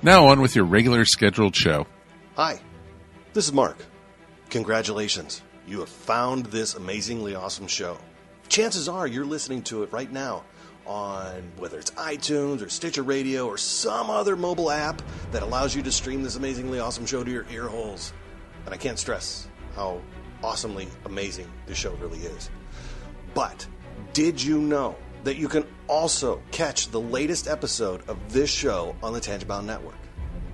Now on with your regular scheduled show. Hi, this is Mark. Congratulations. You have found this amazingly awesome show. Chances are you're listening to it right now on whether it's iTunes or Stitcher Radio or some other mobile app that allows you to stream this amazingly awesome show to your ear holes. And I can't stress how awesomely amazing this show really is. But did you know that you can also catch the latest episode of this show on the Tangibound Network?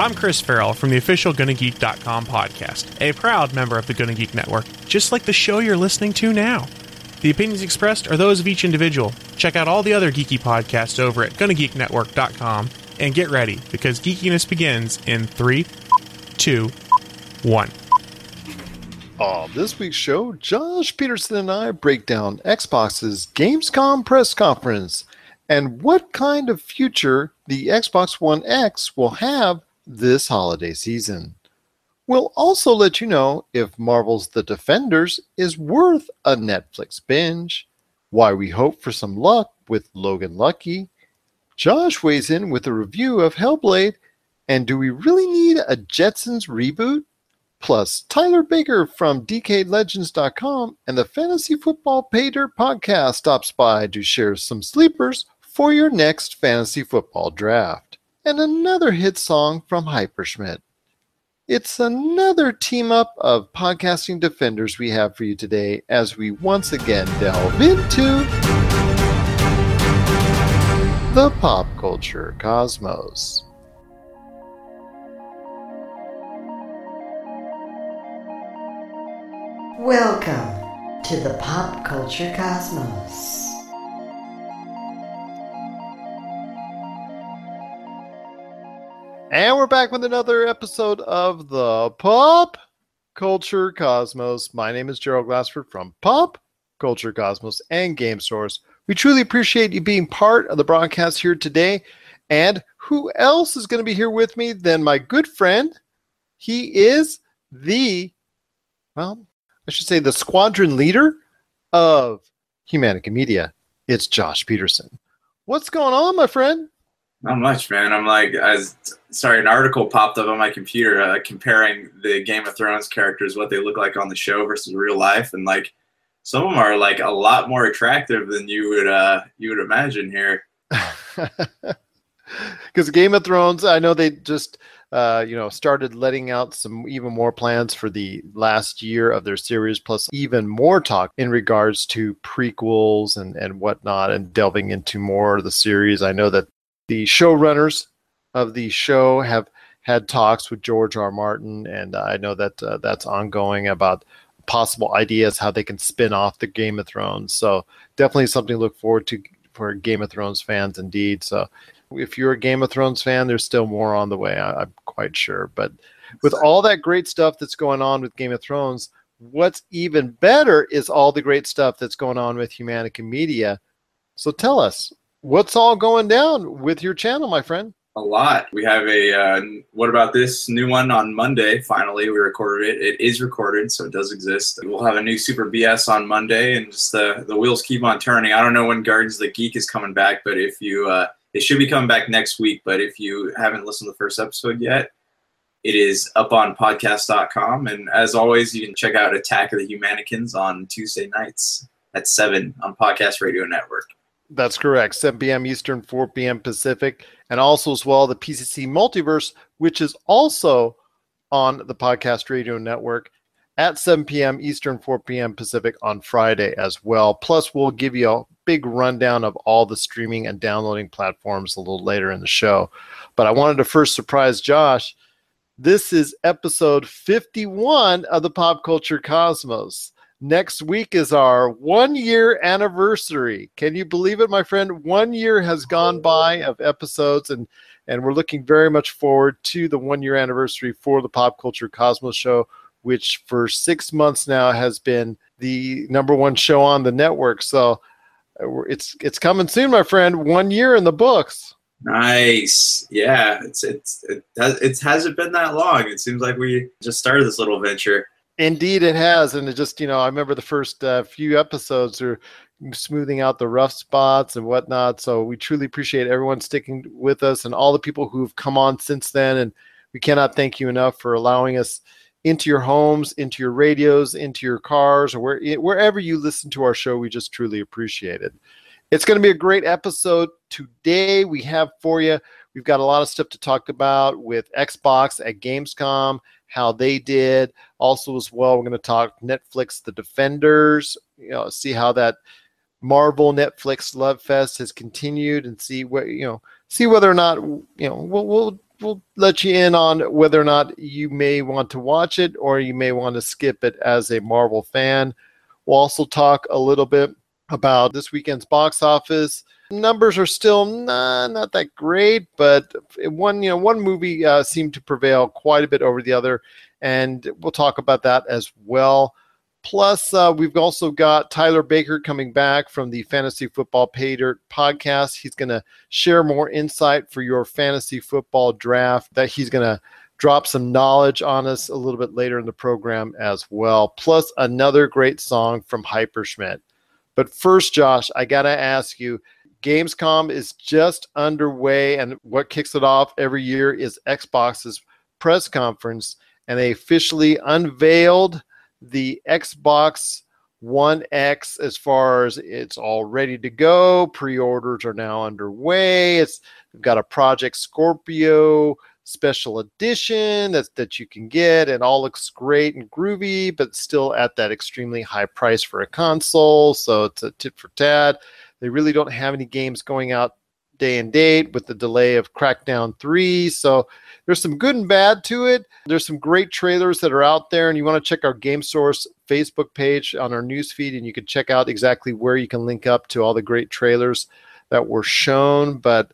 I'm Chris Farrell from the official GonnaGeek.com podcast, a proud member of the Gonna Geek Network, just like the show you're listening to now. The opinions expressed are those of each individual. Check out all the other geeky podcasts over at GonnaGeekNetwork.com and get ready because geekiness begins in three, two, one. On this week's show, Josh Peterson and I break down Xbox's Gamescom press conference and what kind of future the Xbox One X will have this holiday season. We'll also let you know if Marvel's The Defenders is worth a Netflix binge, why we hope for some luck with Logan Lucky. Josh weighs in with a review of Hellblade, and do we really need a Jetsons reboot? Plus, Tyler Baker from DKLegends.com and the Fantasy Football Paydirt podcast stops by to share some sleepers for your next fantasy football draft. And another hit song from Hyperschmidt. It's another team up of podcasting defenders we have for you today as we once again delve into the pop culture cosmos. Welcome to the pop culture cosmos. And we're back with another episode of the Pop Culture Cosmos. My name is Gerald Glassford from Pop Culture Cosmos and Game Source. We truly appreciate you being part of the broadcast here today. And who else is going to be here with me than my good friend? He is the, well, I should say the squadron leader of Humanica Media. It's Josh Peterson. What's going on, my friend? Not much, man. I'm like, I was, sorry, an article popped up on my computer uh, comparing the Game of Thrones characters, what they look like on the show versus real life, and like some of them are like a lot more attractive than you would uh you would imagine here. Because Game of Thrones, I know they just uh, you know started letting out some even more plans for the last year of their series, plus even more talk in regards to prequels and and whatnot, and delving into more of the series. I know that the showrunners of the show have had talks with George R. Martin, and I know that uh, that's ongoing about possible ideas how they can spin off the Game of Thrones. So definitely something to look forward to for Game of Thrones fans, indeed. So if you're a Game of Thrones fan, there's still more on the way. I, I'm quite sure. But with all that great stuff that's going on with Game of Thrones, what's even better is all the great stuff that's going on with Humanica Media. So tell us, what's all going down with your channel, my friend? A lot. We have a uh, what about this new one on Monday? Finally, we recorded it. It is recorded, so it does exist. We'll have a new Super BS on Monday, and just the the wheels keep on turning. I don't know when Guardians of the Geek is coming back, but if you uh, it should be coming back next week. But if you haven't listened to the first episode yet, it is up on podcast.com. And as always, you can check out Attack of the Humanicans on Tuesday nights at 7 on Podcast Radio Network. That's correct. 7 p.m. Eastern, 4 p.m. Pacific, and also as well the PCC Multiverse, which is also on the Podcast Radio Network at 7 p.m. Eastern, 4 p.m. Pacific on Friday as well. Plus, we'll give you a big rundown of all the streaming and downloading platforms a little later in the show. But I wanted to first surprise Josh. This is episode 51 of the Pop Culture Cosmos. Next week is our one year anniversary. Can you believe it, my friend? One year has gone by of episodes, and, and we're looking very much forward to the one year anniversary for the Pop Culture Cosmos show, which for six months now has been the number one show on the network. So uh, it's it's coming soon, my friend. One year in the books. Nice. Yeah, it's it's it, has, it hasn't been that long. It seems like we just started this little venture. Indeed, it has, and it just you know I remember the first uh, few episodes are smoothing out the rough spots and whatnot. So we truly appreciate everyone sticking with us and all the people who've come on since then. And we cannot thank you enough for allowing us into your homes, into your radios, into your cars, or where, wherever you listen to our show. We just truly appreciate it. It's going to be a great episode today. We have for you. We've got a lot of stuff to talk about with Xbox at Gamescom how they did. Also, as well, we're going to talk Netflix, The Defenders. You know, see how that Marvel Netflix Love Fest has continued, and see what you know, see whether or not you know we'll we'll we'll let you in on whether or not you may want to watch it or you may want to skip it as a Marvel fan. We'll also talk a little bit about this weekend's box office numbers are still not, that great, but one you know one movie uh, seemed to prevail quite a bit over the other, and we'll talk about that as well. Plus, uh, we've also got Tyler Baker coming back from the Fantasy Football Pay Dirt podcast. He's going to share more insight for your fantasy football draft. That he's going to drop some knowledge on us a little bit later in the program as well. Plus, another great song from Hyperschmidt. But first, Josh, I got to ask you Gamescom is just underway, and what kicks it off every year is Xbox's press conference, and they officially unveiled the Xbox One X as far as it's all ready to go. Pre-orders are now underway. It's we've got a Project Scorpio special edition that that you can get and all looks great and groovy but still at that extremely high price for a console so it's a tit for tat they really don't have any games going out day and date with the delay of Crackdown 3. So there's some good and bad to it. There's some great trailers that are out there, and you want to check our Game Source Facebook page on our newsfeed, and you can check out exactly where you can link up to all the great trailers that were shown. But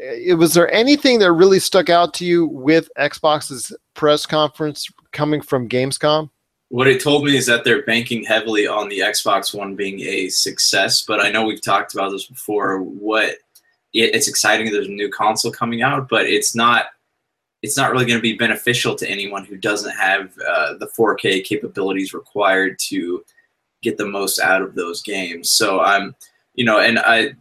eh, was there anything that really stuck out to you with Xbox's press conference coming from Gamescom? What it told me is that they're banking heavily on the Xbox One being a success. But I know we've talked about this before. What it, it's exciting. There's a new console coming out, but it's not. It's not really going to be beneficial to anyone who doesn't have uh, the 4K capabilities required to get the most out of those games. So I'm, you know, and I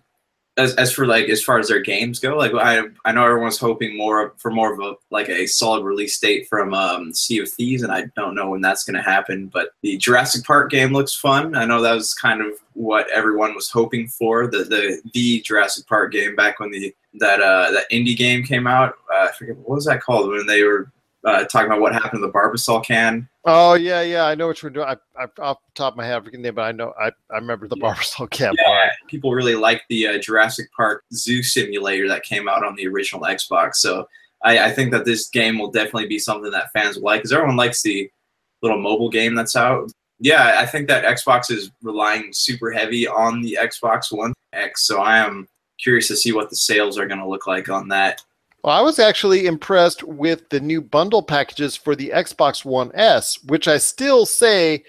as, as for like as far as their games go, like I I know everyone's hoping more for more of a like a solid release date from um, Sea of Thieves, and I don't know when that's going to happen. But the Jurassic Park game looks fun. I know that was kind of what everyone was hoping for the the the Jurassic Park game back when the that uh that indie game came out. Uh, I forget what was that called when they were uh, talking about what happened to the Barbasol can. Oh yeah, yeah, I know what you're doing. I, I off the top of my head, I forget name, but I know I, I remember the yeah. Barbasol can. Yeah, people really like the uh, Jurassic Park Zoo Simulator that came out on the original Xbox. So I, I think that this game will definitely be something that fans will like because everyone likes the little mobile game that's out. Yeah, I think that Xbox is relying super heavy on the Xbox One X. So I am curious to see what the sales are going to look like on that. Well, I was actually impressed with the new bundle packages for the Xbox One S, which I still say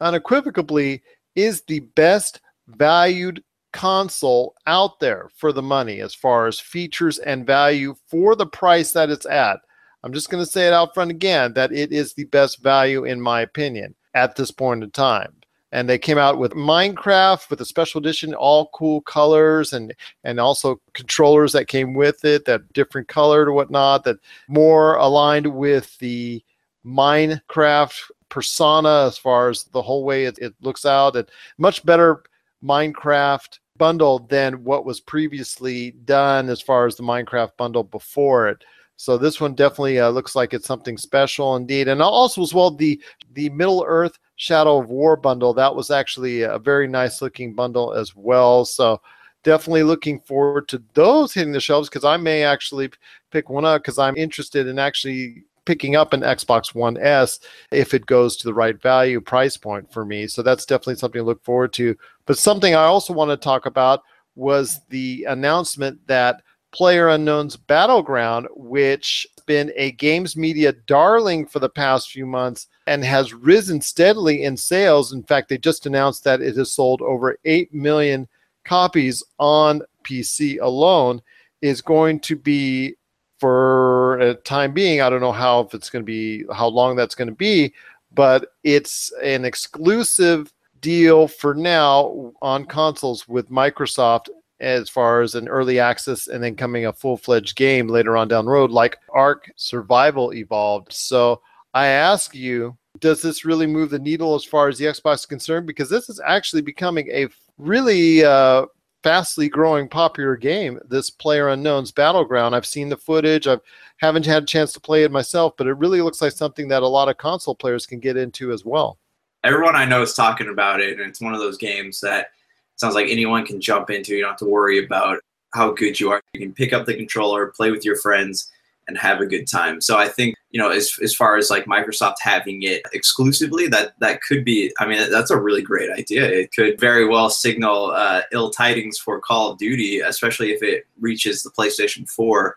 unequivocally is the best valued console out there for the money as far as features and value for the price that it's at. I'm just going to say it out front again that it is the best value, in my opinion, at this point in time and they came out with Minecraft with a special edition, all cool colors and and also controllers that came with it that different colored or whatnot that more aligned with the Minecraft persona as far as the whole way it, it looks out and much better Minecraft bundle than what was previously done as far as the Minecraft bundle before it. So this one definitely uh, looks like it's something special indeed. And also as well the the Middle Earth Shadow of War bundle that was actually a very nice looking bundle as well. So definitely looking forward to those hitting the shelves because I may actually pick one up because I'm interested in actually picking up an Xbox One S if it goes to the right value price point for me. So that's definitely something to look forward to. But something I also want to talk about was the announcement that Player Unknown's Battleground, which been a games media darling for the past few months and has risen steadily in sales. In fact, they just announced that it has sold over 8 million copies on PC alone, is going to be for a time being. I don't know how if it's going to be how long that's going to be, but it's an exclusive deal for now on consoles with Microsoft as far as an early access and then coming a full-fledged game later on down the road like Ark Survival Evolved. So I ask you, does this really move the needle as far as the Xbox is concerned? Because this is actually becoming a really uh, fastly growing popular game. This Player Unknown's Battleground. I've seen the footage. I haven't had a chance to play it myself, but it really looks like something that a lot of console players can get into as well. Everyone I know is talking about it, and it's one of those games that sounds like anyone can jump into. You don't have to worry about how good you are. You can pick up the controller, play with your friends, and have a good time. So I think you know, as as far as like Microsoft having it exclusively, that that could be. I mean, that's a really great idea. It could very well signal uh, ill tidings for Call of Duty, especially if it reaches the PlayStation Four,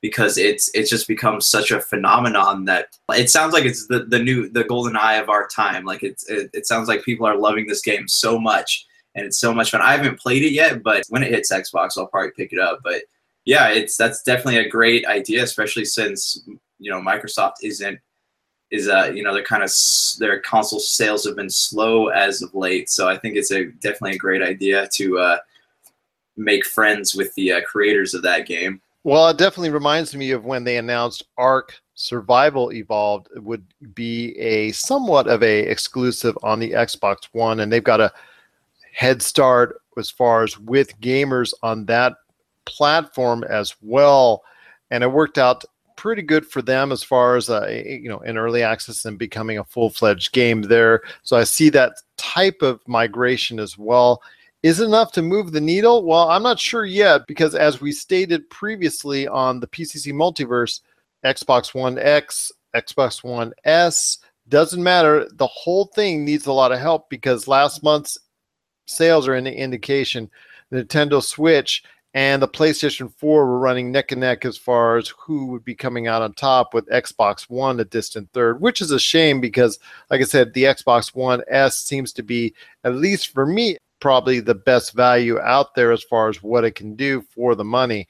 because it's it's just become such a phenomenon that it sounds like it's the the new the GoldenEye of our time. Like it's it, it sounds like people are loving this game so much. And it's so much fun. I haven't played it yet, but when it hits Xbox, I'll probably pick it up. But yeah, it's that's definitely a great idea, especially since you know Microsoft isn't is uh you know they're kind of their console sales have been slow as of late. So I think it's a definitely a great idea to uh, make friends with the uh, creators of that game. Well, it definitely reminds me of when they announced Ark Survival Evolved would be a somewhat of a exclusive on the Xbox One, and they've got a head start as far as with gamers on that platform as well. And it worked out pretty good for them as far as uh, you know in early access and becoming a full-fledged game there. So i see that type of migration as well. Is enough to move the needle? Well i'm not sure yet because as we stated previously on the pcc multiverse xbox one x xbox one s doesn't matter. The whole thing needs a lot of help because last month's sales are an indication nintendo switch and the PlayStation 4 were running neck and neck as far as who would be coming out on top with Xbox One a distant third, which is a shame because, like I said, the Xbox One S seems to be, at least for me, probably the best value out there as far as what it can do for the money.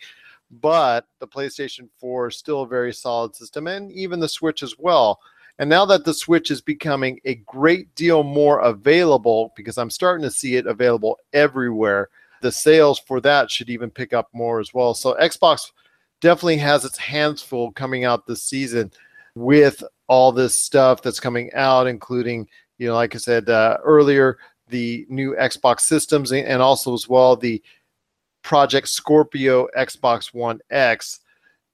But the PlayStation 4 is still a very solid system, and even the Switch as well. And now that the Switch is becoming a great deal more available, because I'm starting to see it available everywhere the sales for that should even pick up more as well. So Xbox definitely has its hands full coming out this season with all this stuff that's coming out, including, you know, like I said uh, earlier, the new Xbox systems and also as well the Project Scorpio Xbox One X.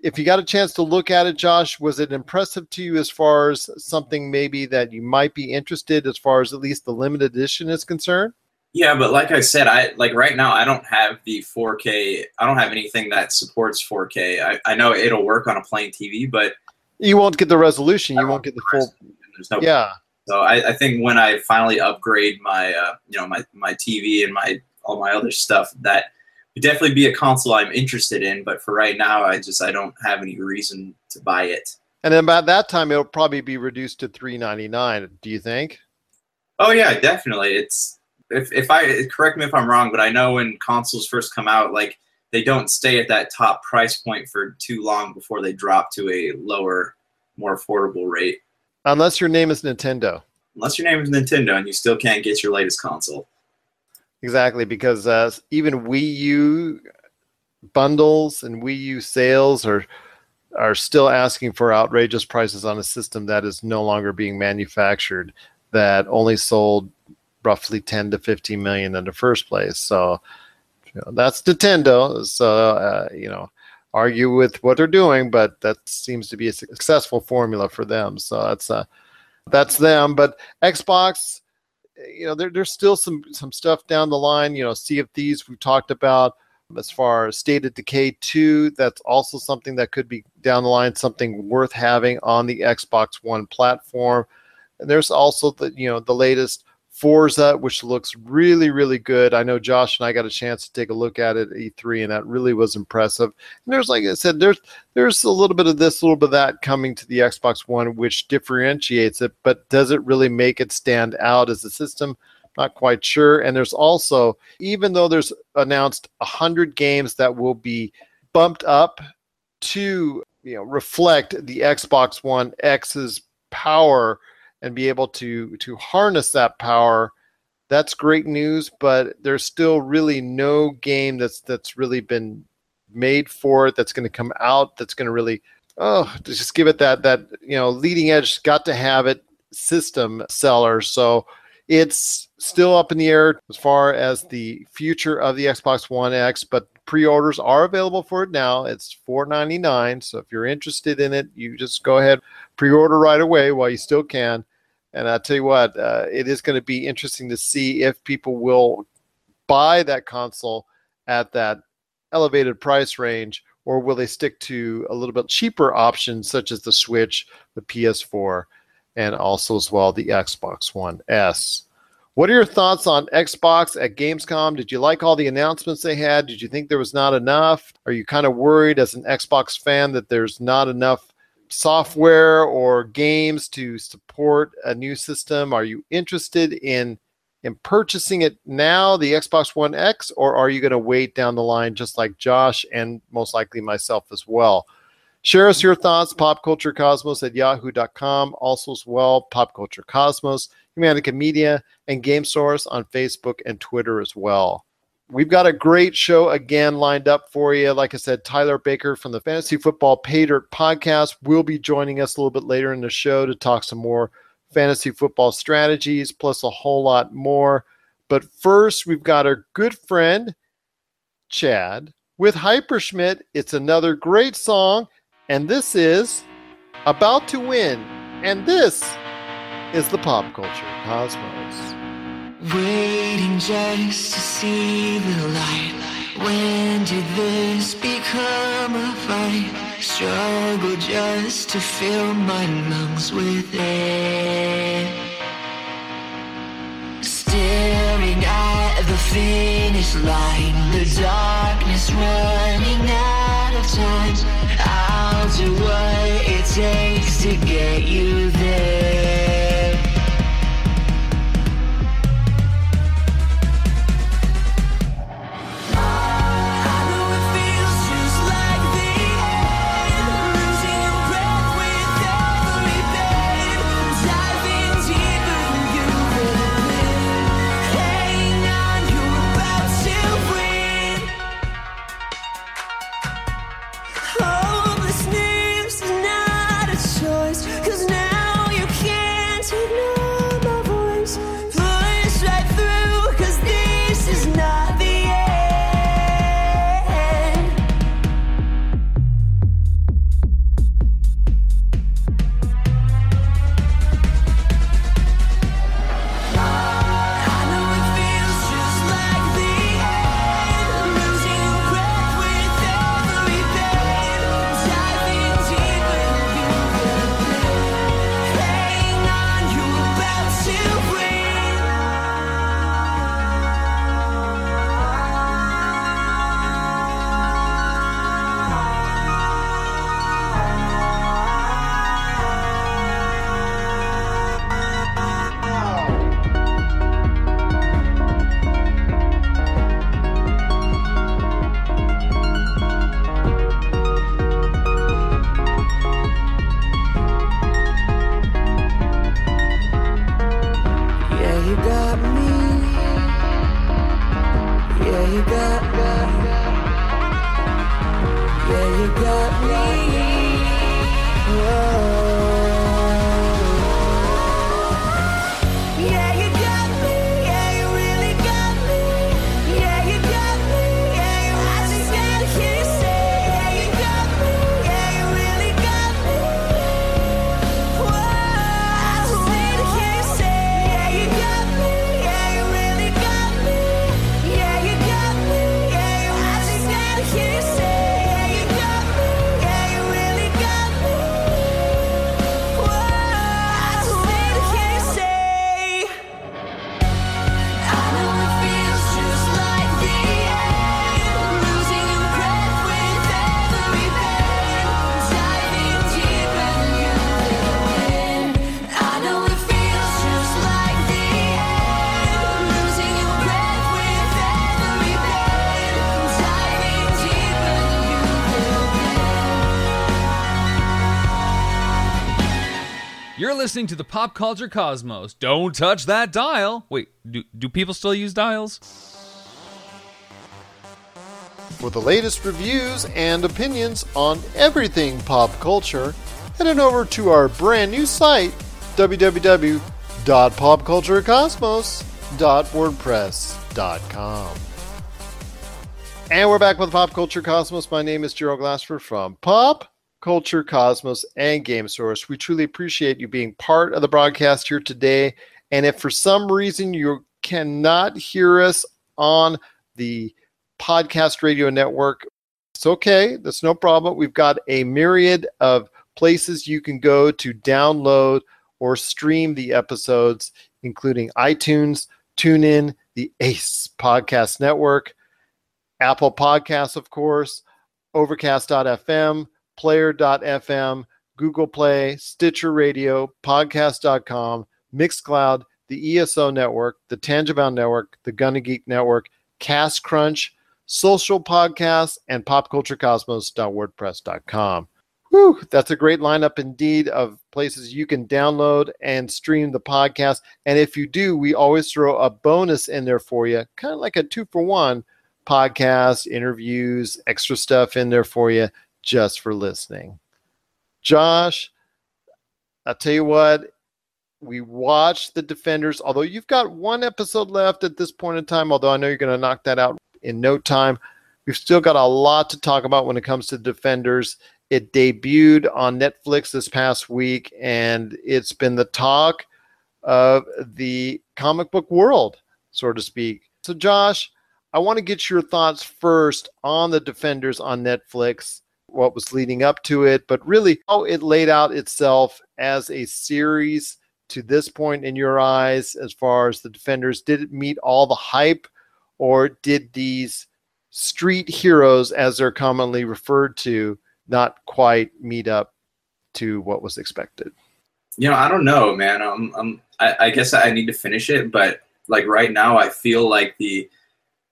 If you got a chance to look at it, Josh, was it impressive to you as far as something maybe that you might be interested as far as at least the limited edition is concerned? Yeah, but like I said, I like right now I don't have the 4K. I don't have anything that supports 4K. I, I know it'll work on a plain TV, but you won't get the resolution. You won't get the full. There's no. Yeah. So I, I think when I finally upgrade my uh, you know my my TV and my all my other stuff, that would definitely be a console I'm interested in. But for right now, I just I don't have any reason to buy it. And then by that time, it'll probably be reduced to 3.99. Do you think? Oh yeah, definitely. It's if, if I correct me if I'm wrong, but I know when consoles first come out, like they don't stay at that top price point for too long before they drop to a lower, more affordable rate. Unless your name is Nintendo. Unless your name is Nintendo and you still can't get your latest console. Exactly, because uh, even Wii U bundles and Wii U sales are are still asking for outrageous prices on a system that is no longer being manufactured that only sold roughly 10 to 15 million in the first place. So you know, that's Nintendo. So uh, you know, argue with what they're doing, but that seems to be a successful formula for them. So that's uh, that's them. But Xbox, you know, there, there's still some some stuff down the line. You know, Sea of Thieves we've talked about as far as State of Decay 2. That's also something that could be down the line, something worth having on the Xbox One platform. And there's also the you know the latest Forza, which looks really, really good. I know Josh and I got a chance to take a look at it at E3, and that really was impressive. And there's, like I said, there's there's a little bit of this, a little bit of that coming to the Xbox One, which differentiates it, but does it really make it stand out as a system? Not quite sure. And there's also, even though there's announced hundred games that will be bumped up to you know reflect the Xbox One X's power and be able to to harness that power that's great news but there's still really no game that's that's really been made for it that's going to come out that's going to really oh just give it that that you know leading edge got to have it system seller so it's still up in the air as far as the future of the Xbox One X, but pre-orders are available for it now. It's $4.99, so if you're interested in it, you just go ahead pre-order right away while you still can. And I tell you what, uh, it is going to be interesting to see if people will buy that console at that elevated price range, or will they stick to a little bit cheaper options such as the Switch, the PS4, and also as well the Xbox One S. What are your thoughts on Xbox at Gamescom? Did you like all the announcements they had? Did you think there was not enough? Are you kind of worried as an Xbox fan that there's not enough software or games to support a new system? Are you interested in in purchasing it now, the Xbox One X, or are you going to wait down the line just like Josh and most likely myself as well? Share us your thoughts, popculturecosmos at yahoo.com. Also, as well, Pop Culture Cosmos, Humanica Media, and Game Source on Facebook and Twitter as well. We've got a great show again lined up for you. Like I said, Tyler Baker from the Fantasy Football Pay Dirt podcast will be joining us a little bit later in the show to talk some more fantasy football strategies, plus a whole lot more. But first, we've got our good friend, Chad, with Hyperschmidt. It's another great song, and this is About to Win. And this is the Pop Culture Cosmos. Waiting just to see the light. When did this become a fight? Struggle just to fill my lungs with air. Staring at the finish line, the darkness running out of time. I'll do what it takes to get you there. Listening to the Pop Culture Cosmos. Don't touch that dial. Wait, do, do people still use dials? For the latest reviews and opinions on everything pop culture, head on over to our brand new site, www.popculturecosmos.wordpress.com. And we're back with Pop Culture Cosmos. My name is Gerald Glassford from Pop Culture Cosmos and Game Source. We truly appreciate you being part of the broadcast here today. And if for some reason you cannot hear us on the podcast radio network, it's okay. That's no problem. We've got a myriad of places you can go to download or stream the episodes, including iTunes, TuneIn, the ACE Podcast Network, Apple Podcasts, of course, Overcast.fm, Player.fm, Google Play, Stitcher Radio, Podcast.com, Mixcloud, the ESO Network, the Tangible Network, the Gonna Geek Network, Cast Crunch, Social Podcasts, and PopCultureCosmos.wordpress.com. Whew, that's a great lineup indeed of places you can download and stream the podcast. And if you do, we always throw a bonus in there for you, kind of like a two for one podcast, interviews, extra stuff in there for you just for listening. Josh, I'll tell you what, we watched the Defenders, although you've got one episode left at this point in time, although I know you're going to knock that out in no time. We've still got a lot to talk about when it comes to Defenders. It debuted on Netflix this past week, and it's been the talk of the comic book world, so to speak. So, Josh, I want to get your thoughts first on the Defenders on Netflix, what was leading up to it, but really how it laid out itself as a series to this point in your eyes as far as the Defenders. Did it meet all the hype, or did these street heroes, as they're commonly referred to, not quite meet up to what was expected? You know, I don't know, man. Um, um, I, I guess I need to finish it, but like right now, I feel like the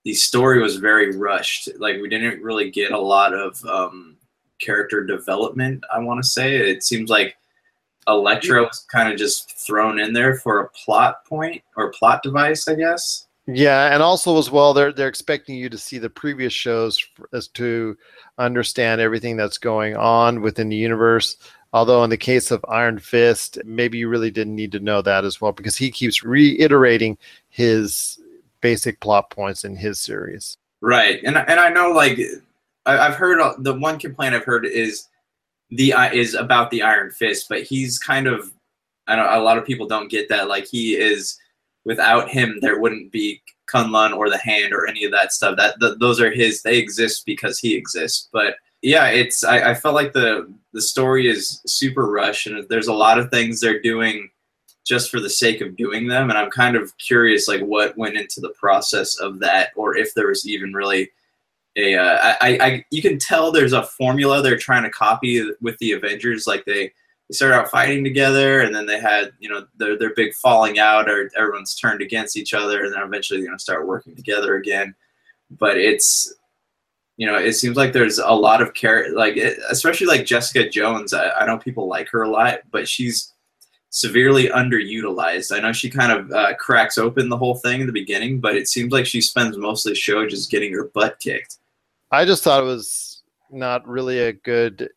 the story was very rushed. Like we didn't really get a lot of um, character development. I want to say it seems like Elektra was kind of just thrown in there for a plot point or plot device, I guess. Yeah, and also as well, they're they're expecting you to see the previous shows as to understand everything that's going on within the universe. Although in the case of Iron Fist, maybe you really didn't need to know that as well because he keeps reiterating his basic plot points in his series. Right, and and I know like I, I've heard uh, the one complaint I've heard is the uh, is about the Iron Fist, but he's kind of I know a lot of people don't get that. Like he is without him, there wouldn't be Kunlun or the Hand or any of that stuff. That th- those are his. They exist because he exists. But yeah, it's I, I felt like the the story is super rushed, and there's a lot of things they're doing just for the sake of doing them and i'm kind of curious like what went into the process of that or if there was even really a uh, I, I you can tell there's a formula they're trying to copy with the avengers like they they started out fighting together and then they had you know their, their big falling out or everyone's turned against each other and then eventually they're going to start working together again but it's you know it seems like there's a lot of care like it, especially like jessica jones I, I know people like her a lot but she's severely underutilized. I know she kind of uh, cracks open the whole thing in the beginning, but it seems like she spends most of the show just getting her butt kicked. I just thought it was not really a good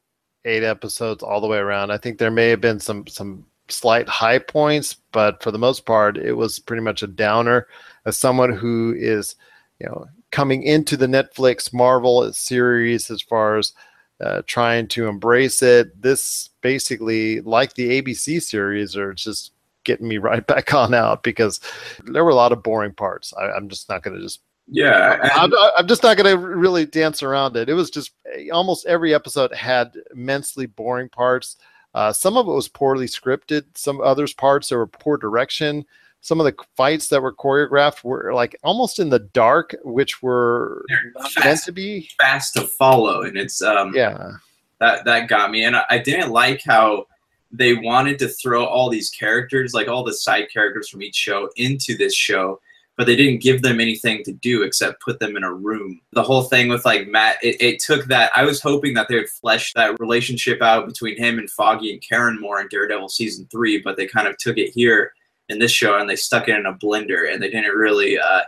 eight episodes all the way around. I think there may have been some some slight high points, but for the most part, it was pretty much a downer. As someone who is, you know, coming into the Netflix Marvel series as far as uh, trying to embrace it. This basically, like the ABC series, are just getting me right back on out because there were a lot of boring parts. I, am just not going to just. Yeah, I'm, I'm just not going to really dance around it. It was just almost every episode had immensely boring parts. Uh, some of it was poorly scripted. Some others parts there were poor direction some of the fights that were choreographed were like almost in the dark, which were fast, meant to be fast to follow, and it's um yeah that that got me, and I, I didn't like how they wanted to throw all these characters, like all the side characters from each show, into this show, but they didn't give them anything to do except put them in a room. The whole thing with like Matt, it, it took that. I was hoping that they would flesh that relationship out between him and Foggy and Karen more in Daredevil season three, but they kind of took it here in this show and they stuck it in a blender and they didn't really uh,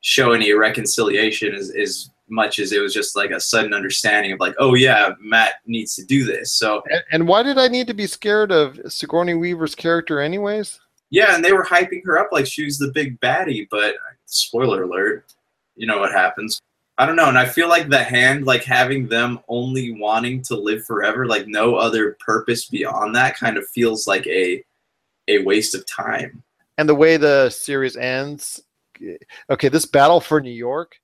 show any reconciliation as, as much as it was just like a sudden understanding of like, oh yeah, Matt needs to do this. So And, and why did I need to be scared of Sigourney Weaver's character, anyways? Yeah, and they were hyping her up like she was the big baddie, but spoiler alert, you know what happens. I don't know, and I feel like the hand, like having them only wanting to live forever, like no other purpose beyond that, kind of feels like a a waste of time. And the way the series ends, okay, this battle for New York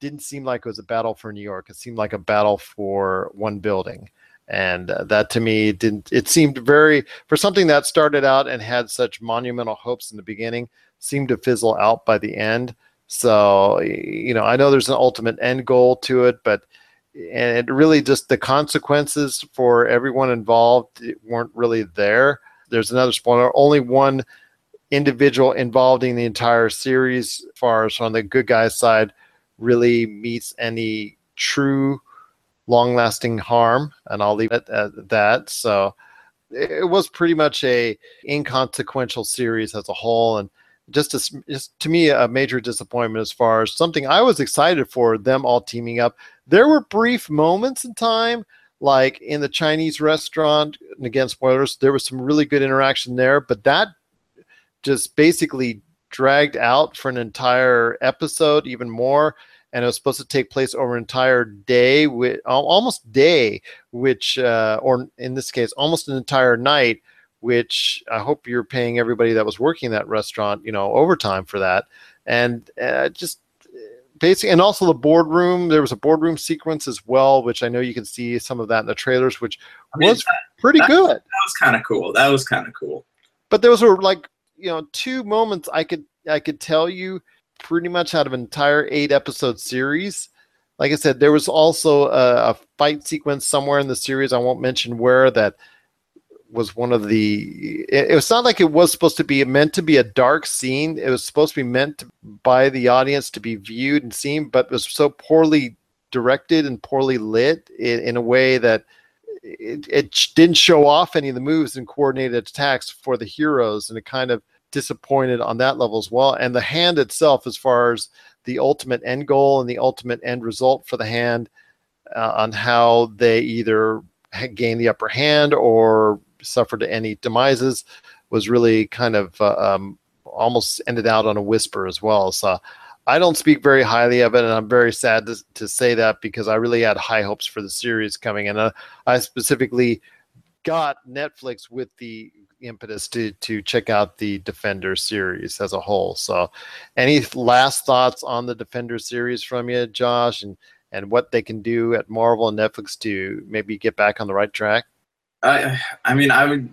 didn't seem like it was a battle for New York. It seemed like a battle for one building. And uh, that to me didn't, it seemed very, for something that started out and had such monumental hopes in the beginning, seemed to fizzle out by the end. So, you know, I know there's an ultimate end goal to it, but and it really just the consequences for everyone involved weren't really there. There's another spoiler. Only one individual involved in the entire series, as far as on the good guys side, really meets any true long lasting harm. And I'll leave it at that. So it was pretty much a inconsequential series as a whole. And just, a, just to me, a major disappointment as far as something I was excited for them all teaming up. There were brief moments in time, like in the Chinese restaurant, and again, spoilers, there was some really good interaction there, but that just basically dragged out for an entire episode, even more. And it was supposed to take place over an entire day, with almost day, which, uh, or in this case, almost an entire night, which I hope you're paying everybody that was working that restaurant, you know, overtime for that. And uh, just basically, and also the boardroom. There was a boardroom sequence as well, which I know you can see some of that in the trailers, which I mean, was that- pretty that- good. That was kind of cool. That was kind of cool. But those were like you know two moments I could I could tell you pretty much out of an entire eight episode series. Like I said, there was also a, a fight sequence somewhere in the series. I won't mention where that was one of the. It, it was not like it was supposed to be meant to be a dark scene. It was supposed to be meant to, by the audience to be viewed and seen, but it was so poorly directed and poorly lit in, in a way that it, it didn't show off any of the moves and coordinated attacks for the heroes, and it kind of disappointed on that level as well. And the hand itself, as far as the ultimate end goal and the ultimate end result for the hand, uh, on how they either gain the upper hand or suffered any demises, was really kind of uh, um, almost ended out on a whisper as well. So. I don't speak very highly of it, and I'm very sad to, to say that because I really had high hopes for the series coming, and uh, I specifically got Netflix with the impetus to to check out the Defender series as a whole. So, any last thoughts on the Defender series from you, Josh, and and what they can do at Marvel and Netflix to maybe get back on the right track? I I mean I would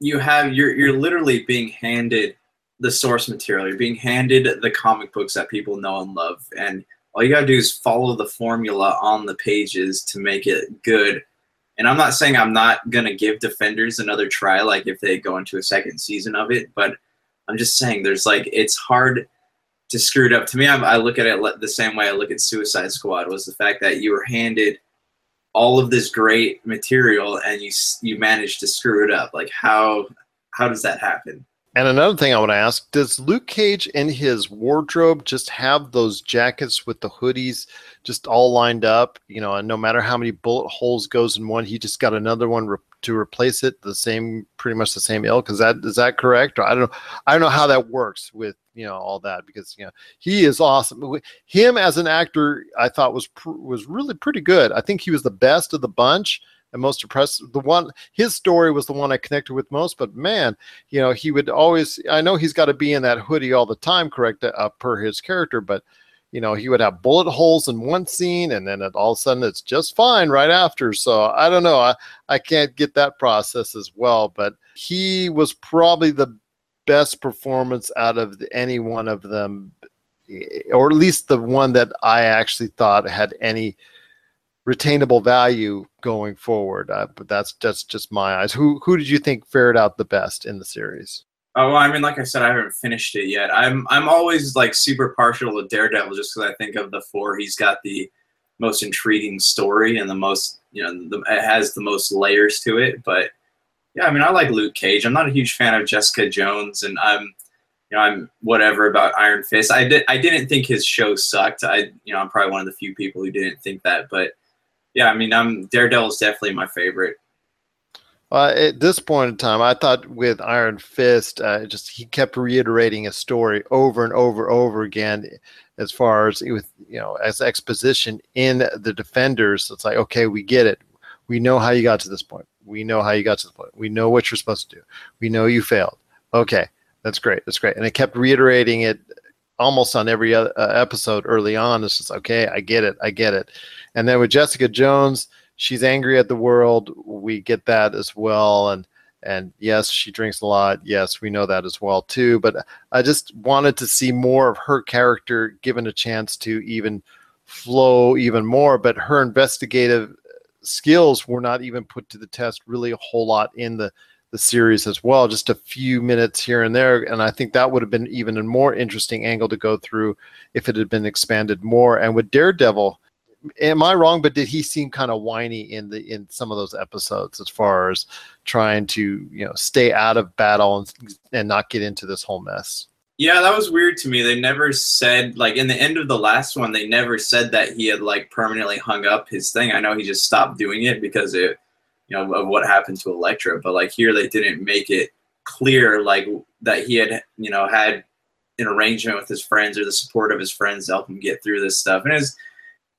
you have you're you're literally being handed the source material. You're being handed the comic books that people know and love, and all you gotta do is follow the formula on the pages to make it good. And I'm not saying I'm not gonna give Defenders another try, like if they go into a second season of it, but I'm just saying there's like it's hard to screw it up. To me, I, I look at it the same way I look at Suicide Squad was the fact that you were handed all of this great material and you you managed to screw it up. Like how how does that happen? And another thing I want to ask: Does Luke Cage in his wardrobe just have those jackets with the hoodies just all lined up? You know, and no matter how many bullet holes goes in one, he just got another one re- to replace it. The same, pretty much the same ill. Cause that is that correct? Or I don't know. I don't know how that works with you know all that because you know he is awesome. Him as an actor, I thought was pr- was really pretty good. I think he was the best of the bunch and most impressive. The one his story was the one I connected with most. But man, you know, he would always. I know he's got to be in that hoodie all the time, correct, uh, per his character, but. You know, he would have bullet holes in one scene, and then it, all of a sudden it's just fine right after. So I don't know. I, I can't get that process as well, but he was probably the best performance out of any one of them, eh, or at least the one that I actually thought had any retainable value going forward. Uh, but that's that's just my eyes. Who who did you think fared out the best in the series? Oh, well, I mean, like I said, I haven't finished it yet. I'm I'm always like super partial to Daredevil just because I think of the four, he's got the most intriguing story and the most, you know, the, it has the most layers to it. But yeah, I mean, I like Luke Cage. I'm not a huge fan of Jessica Jones, and I'm, you know, I'm whatever about Iron Fist. I did I didn't think his show sucked. I, you know, I'm probably one of the few people who didn't think that. But yeah, I mean, I'm Daredevil is definitely my favorite. At this point in time, I thought with Iron Fist, uh, just he kept reiterating a story over and over, over again, as far as with you know as exposition in the Defenders. It's like, okay, we get it. We know how you got to this point. We know how you got to the point. We know what you're supposed to do. We know you failed. Okay, that's great. That's great. And it kept reiterating it almost on every other, uh, episode early on. It's just okay, I get it, I get it. And then with Jessica Jones she's angry at the world. We get that as well. And and yes, she drinks a lot. Yes, we know that as well too. But I just wanted to see more of her character given a chance to even flow even more. But her investigative skills were not even put to the test really a whole lot in the the series as well, just a few minutes here and there. And I think that would have been even a more interesting angle to go through if it had been expanded more. And with Daredevil, am I wrong? But did he seem kind of whiny in the in some of those episodes as far as trying to you know stay out of battle and and not get into this whole mess? Yeah, that was weird to me. They never said like in the end of the last one, they never said that he had like permanently hung up his thing. I know he just stopped doing it because it, you know, of what happened to Elektra. But like here, they didn't make it clear like that he had you know had an arrangement with his friends or the support of his friends to help him get through this stuff. And it's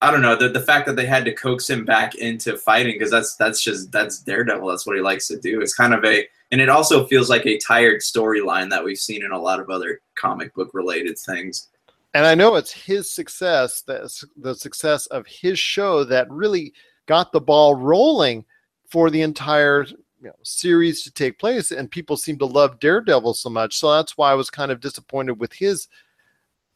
I don't know the the fact that they had to coax him back into fighting because that's that's just that's Daredevil. That's what he likes to do. It's kind of a and it also feels like a tired storyline that we've seen in a lot of other comic book related things. And I know it's his success, that the success of his show that really got the ball rolling for the entire you know, series to take place. And people seem to love Daredevil so much. So that's why I was kind of disappointed with his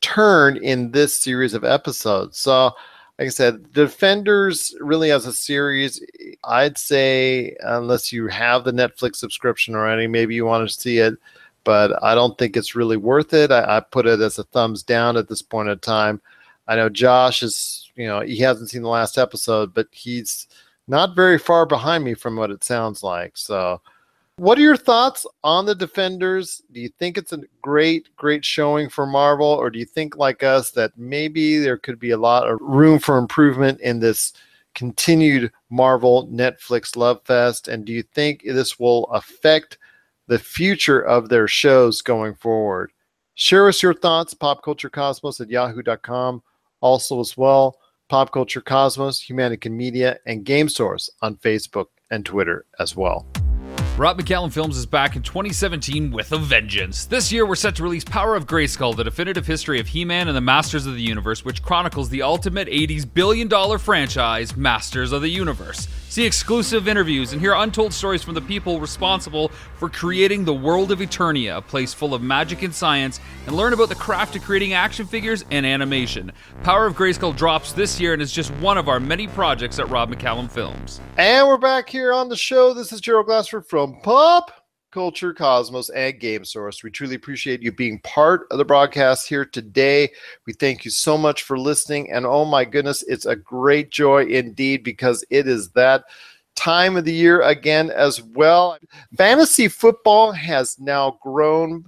turn in this series of episodes. So like I said, Defenders really as a series, I'd say unless you have the Netflix subscription already, maybe you want to see it, but I don't think it's really worth it. I, I put it as a thumbs down at this point in time. I know Josh is, you know, he hasn't seen the last episode, but he's not very far behind me from what it sounds like. So what are your thoughts on the Defenders? Do you think it's a great, great showing for Marvel, or do you think, like us, that maybe there could be a lot of room for improvement in this continued Marvel Netflix love fest? And do you think this will affect the future of their shows going forward? Share us your thoughts, popculturecosmos at yahoo.com. Also, as well, Pop Culture Cosmos, Humanity Media, and Game Source on Facebook and Twitter as well. Rob McCallum Films is back in 2017 with a vengeance. This year, we're set to release Power of Grayskull, the definitive history of He Man and the Masters of the Universe, which chronicles the ultimate 80s billion dollar franchise, Masters of the Universe. See exclusive interviews and hear untold stories from the people responsible for creating the world of Eternia, a place full of magic and science, and learn about the craft of creating action figures and animation. Power of Grayskull drops this year and is just one of our many projects at Rob McCallum Films. And we're back here on the show. This is Gerald Glassford from Pop Culture Cosmos and Game Source. We truly appreciate you being part of the broadcast here today. We thank you so much for listening. And oh my goodness, it's a great joy indeed because it is that time of the year again as well. Fantasy football has now grown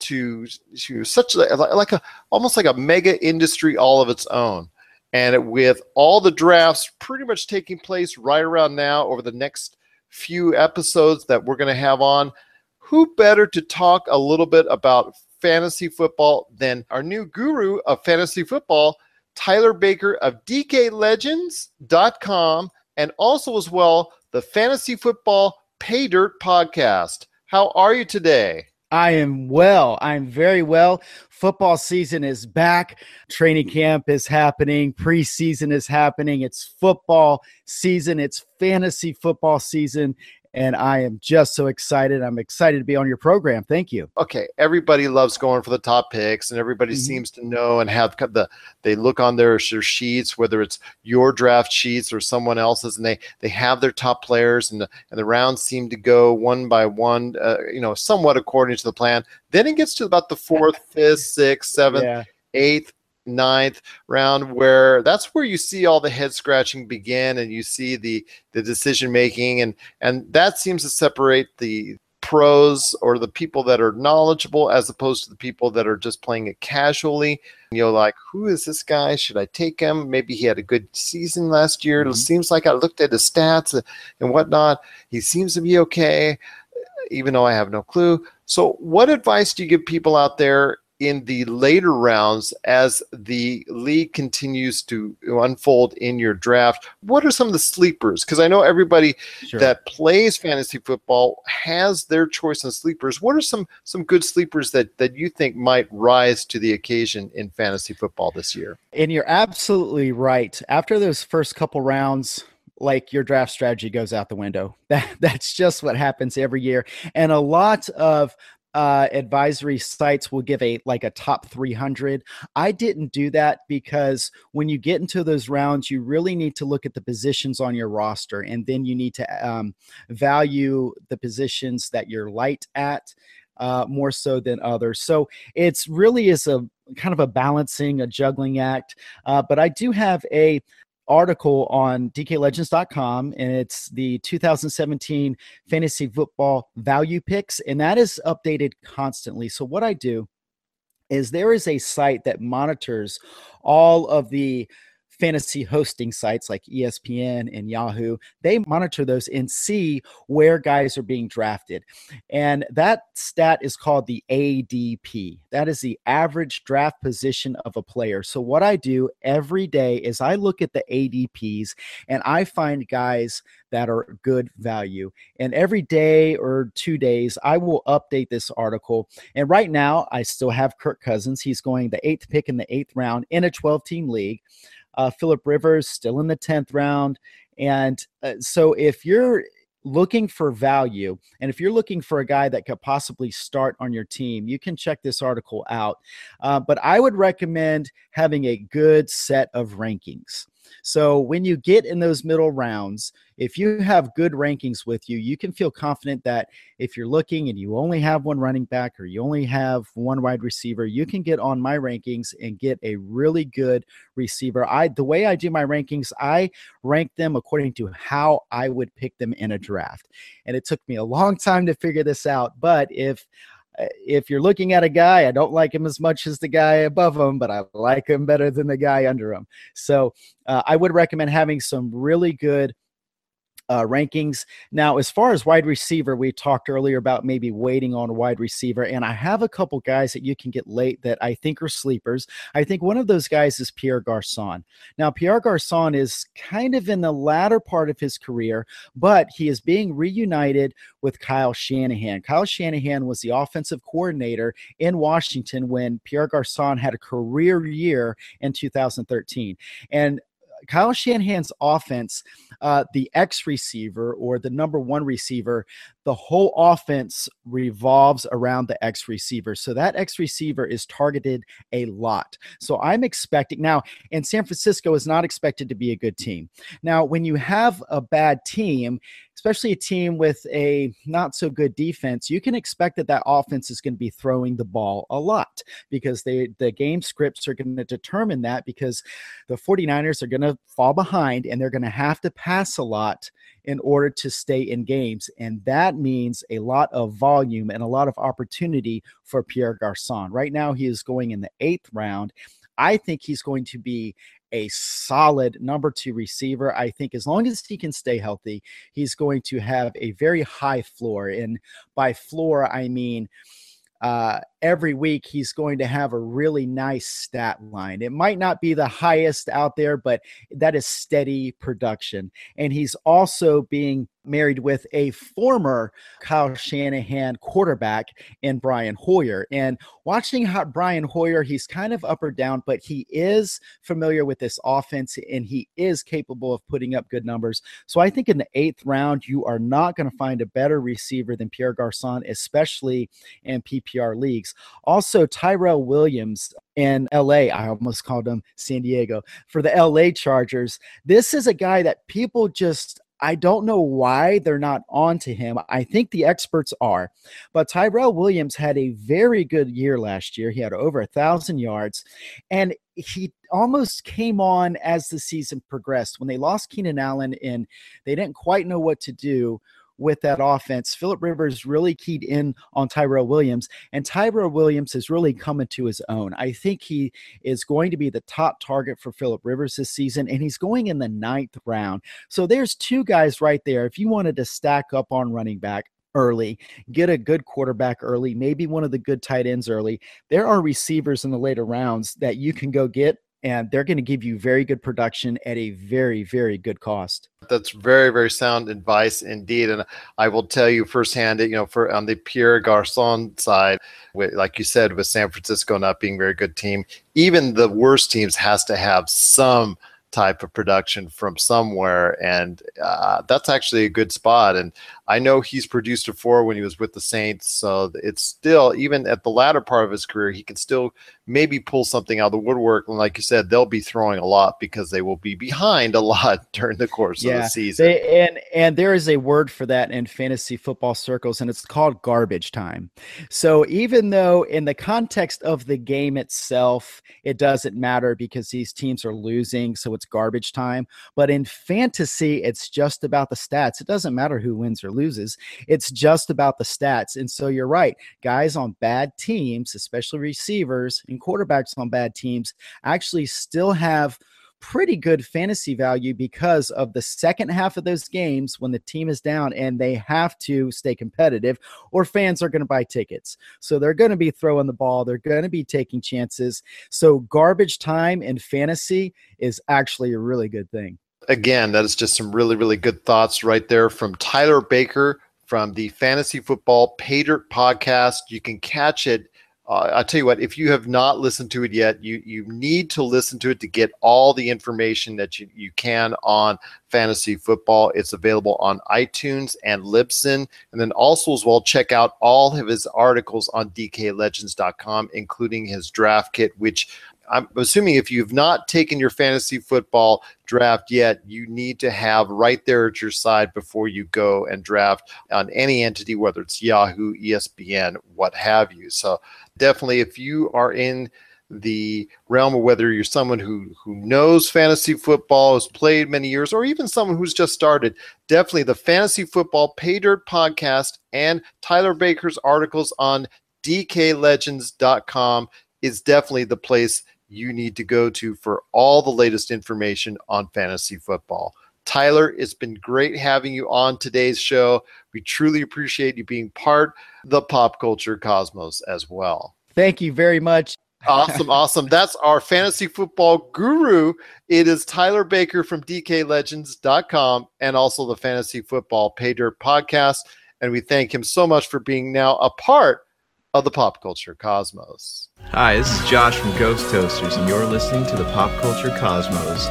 to, to such a, like a almost like a mega industry all of its own. And with all the drafts pretty much taking place right around now over the next few episodes that we're going to have on, who better to talk a little bit about fantasy football than our new guru of fantasy football, Tyler Baker of DKLegends.com, and also as well the Fantasy Football Pay Dirt podcast. How are you today? I am well. I'm very well. Football season is back. Training camp is happening. Preseason is happening. It's football season. It's fantasy football season. And I am just so excited. I'm excited to be on your program. Thank you. Okay, everybody loves going for the top picks, and everybody Mhm. seems to know and have the. They look on their, their sheets, whether it's your draft sheets or someone else's, and they they have their top players, and the and the rounds seem to go one by one, uh, you know, somewhat according to the plan. Then it gets to about the fourth, fifth, sixth, seventh, Yeah. eighth, ninth round, where that's where you see all the head scratching begin, and you see the the decision making, and and that seems to separate the pros or the people that are knowledgeable as opposed to the people that are just playing it casually. You know, like who is this guy? Should I take him? Maybe he had a good season last year. It Mhm. seems like I looked at his stats and whatnot. He seems to be okay, even though I have no clue. So, what advice do you give people out there in the later rounds as the league continues to unfold in your draft? What are some of the sleepers? Because I know everybody Sure. that plays fantasy football has their choice in sleepers. What are some some good sleepers that that you think might rise to the occasion in fantasy football this year? And you're absolutely right. After those first couple rounds, like your draft strategy goes out the window. That that's just what happens every year. And a lot of uh, advisory sites will give a like a top 300. I didn't do that because when you get into those rounds, you really need to look at the positions on your roster, and then you need to um, value the positions that you're light at uh, more so than others. So it's really is a kind of a balancing, a juggling act. Uh, but I do have a article on dklegends.com and it's the 2017 fantasy football value picks and that is updated constantly. So what i do is there is a site that monitors all of the fantasy hosting sites like ESPN and Yahoo, they monitor those and see where guys are being drafted. And that stat is called the ADP. That is the average draft position of a player. So, what I do every day is I look at the ADPs and I find guys that are good value. And every day or two days, I will update this article. And right now, I still have Kirk Cousins. He's going the eighth pick in the eighth round in a 12 team league. Uh, Philip Rivers still in the 10th round. And uh, so if you're looking for value and if you're looking for a guy that could possibly start on your team, you can check this article out. Uh, but I would recommend having a good set of rankings. So when you get in those middle rounds, if you have good rankings with you, you can feel confident that if you're looking and you only have one running back or you only have one wide receiver, you can get on my rankings and get a really good receiver. I the way I do my rankings, I rank them according to how I would pick them in a draft. And it took me a long time to figure this out, but if if you're looking at a guy, I don't like him as much as the guy above him, but I like him better than the guy under him. So uh, I would recommend having some really good uh, rankings. Now, as far as wide receiver, we talked earlier about maybe waiting on a wide receiver, and I have a couple guys that you can get late that I think are sleepers. I think one of those guys is Pierre Garcon. Now, Pierre Garcon is kind of in the latter part of his career, but he is being reunited with Kyle Shanahan. Kyle Shanahan was the offensive coordinator in Washington when Pierre Garcon had a career year in 2013. And Kyle Shanahan's offense, uh, the X receiver or the number one receiver, the whole offense revolves around the X receiver. So that X receiver is targeted a lot. So I'm expecting now, and San Francisco is not expected to be a good team. Now, when you have a bad team, especially a team with a not so good defense, you can expect that that offense is going to be throwing the ball a lot because they the game scripts are going to determine that because the 49ers are going to fall behind and they're going to have to pass a lot in order to stay in games. And that means a lot of volume and a lot of opportunity for Pierre Garcon. Right now, he is going in the eighth round. I think he's going to be a solid number two receiver. I think as long as he can stay healthy, he's going to have a very high floor. And by floor, I mean, uh, every week he's going to have a really nice stat line. It might not be the highest out there, but that is steady production. And he's also being married with a former Kyle Shanahan quarterback in Brian Hoyer. And watching how Brian Hoyer, he's kind of up or down, but he is familiar with this offense and he is capable of putting up good numbers. So I think in the eighth round, you are not going to find a better receiver than Pierre Garcon, especially in PPR leagues. Also, Tyrell Williams in LA. I almost called him San Diego for the LA Chargers. This is a guy that people just I don't know why they're not on to him. I think the experts are. But Tyrell Williams had a very good year last year. He had over a thousand yards, and he almost came on as the season progressed. When they lost Keenan Allen and they didn't quite know what to do, with that offense. Philip Rivers really keyed in on Tyrell Williams, and Tyrell Williams is really coming to his own. I think he is going to be the top target for Philip Rivers this season, and he's going in the ninth round. So there's two guys right there. If you wanted to stack up on running back, early, get a good quarterback early, maybe one of the good tight ends early. There are receivers in the later rounds that you can go get and they're going to give you very good production at a very very good cost that's very very sound advice indeed and i will tell you firsthand that, you know for on the pierre garcon side like you said with san francisco not being a very good team even the worst teams has to have some type of production from somewhere, and uh, that's actually a good spot. And I know he's produced before when he was with the Saints, so it's still even at the latter part of his career, he can still maybe pull something out of the woodwork. And like you said, they'll be throwing a lot because they will be behind a lot during the course yeah, of the season. They, and and there is a word for that in fantasy football circles, and it's called garbage time. So even though in the context of the game itself, it doesn't matter because these teams are losing, so it's garbage time. But in fantasy, it's just about the stats. It doesn't matter who wins or loses. It's just about the stats. And so you're right, guys on bad teams, especially receivers and quarterbacks on bad teams, actually still have pretty good fantasy value because of the second half of those games when the team is down and they have to stay competitive or fans are going to buy tickets. So they're going to be throwing the ball, they're going to be taking chances. So garbage time in fantasy is actually a really good thing. Again, that is just some really, really good thoughts right there from Tyler Baker from the Fantasy Football Pay Dirt podcast. You can catch it uh, I'll tell you what, if you have not listened to it yet, you you need to listen to it to get all the information that you, you can on fantasy football. It's available on iTunes and Libsyn. And then also as well, check out all of his articles on DKLegends.com, including his draft kit, which I'm assuming if you've not taken your fantasy football draft yet, you need to have right there at your side before you go and draft on any entity, whether it's Yahoo, ESPN, what have you. So definitely, if you are in the realm of whether you're someone who who knows fantasy football, has played many years, or even someone who's just started, definitely the Fantasy Football Pay Dirt podcast and Tyler Baker's articles on DKLegends.com is definitely the place you need to go to for all the latest information on fantasy football. Tyler, it's been great having you on today's show. We truly appreciate you being part of the pop culture cosmos as well. Thank you very much. awesome, awesome. That's our fantasy football guru. It is Tyler Baker from DKLegends.com and also the Fantasy Football Pay Dirt podcast. And we thank him so much for being now a part of the pop culture cosmos. Hi, this is Josh from Ghost Toasters, and you're listening to the Pop Culture Cosmos.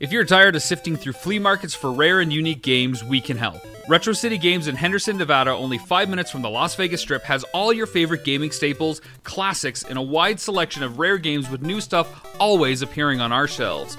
If you're tired of sifting through flea markets for rare and unique games, we can help. Retro City Games in Henderson, Nevada, only five minutes from the Las Vegas Strip, has all your favorite gaming staples, classics, and a wide selection of rare games with new stuff always appearing on our shelves.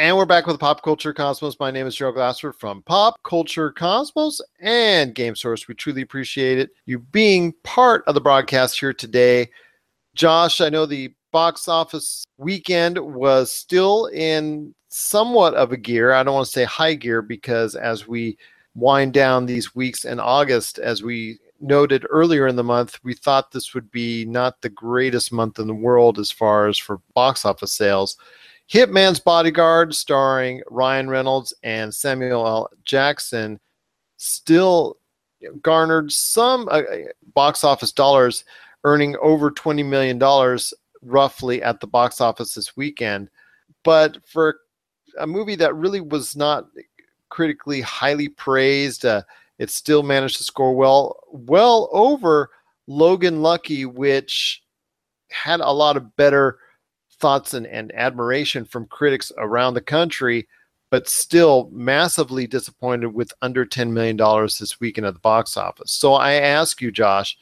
And we're back with Pop Culture Cosmos. My name is Joe Glasser from Pop Culture Cosmos and Game Source. We truly appreciate it. You being part of the broadcast here today. Josh, I know the box office weekend was still in somewhat of a gear. I don't want to say high gear because as we wind down these weeks in August, as we noted earlier in the month, we thought this would be not the greatest month in the world as far as for box office sales. Hitman's Bodyguard, starring Ryan Reynolds and Samuel L. Jackson, still garnered some uh, box office dollars, earning over $20 million roughly at the box office this weekend. But for a movie that really was not critically highly praised, uh, it still managed to score well, well over Logan Lucky, which had a lot of better thoughts and, and admiration from critics around the country, but still massively disappointed with under $10 million this weekend at the box office. So I ask you, Josh,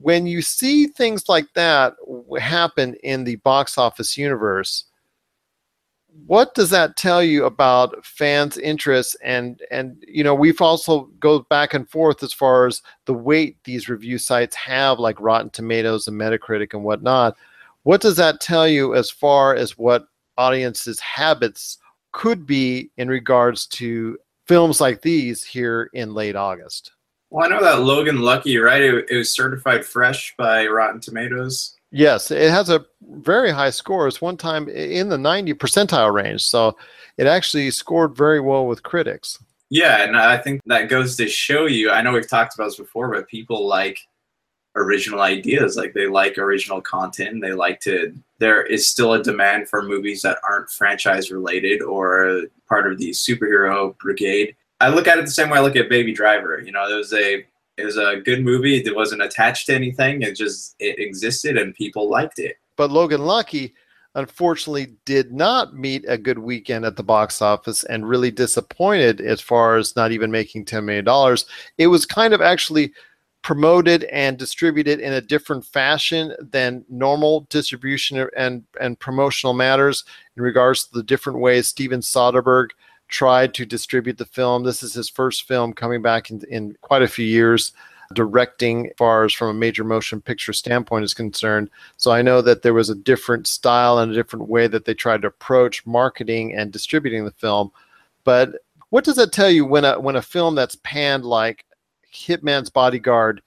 when you see things like that happen in the box office universe, what does that tell you about fans' interests and and you know we've also go back and forth as far as the weight these review sites have like rotten tomatoes and metacritic and whatnot what does that tell you as far as what audiences habits could be in regards to films like these here in late august well i know that logan lucky right it, it was certified fresh by rotten tomatoes Yes, it has a very high score. It's one time in the 90 percentile range. So it actually scored very well with critics. Yeah, and I think that goes to show you. I know we've talked about this before, but people like original ideas. Like they like original content. They like to. There is still a demand for movies that aren't franchise related or part of the superhero brigade. I look at it the same way I look at Baby Driver. You know, there was a it was a good movie. It wasn't attached to anything. It just it existed and people liked it. But Logan Lucky unfortunately did not meet a good weekend at the box office and really disappointed as far as not even making $10 million. It was kind of actually promoted and distributed in a different fashion than normal distribution and, and promotional matters in regards to the different ways Steven Soderbergh – tried to distribute the film. This is his first film coming back in, in quite a few years, directing as far as from a major motion picture standpoint is concerned. So I know that there was a different style and a different way that they tried to approach marketing and distributing the film. But what does that tell you when a when a film that's panned like Hitman's Bodyguard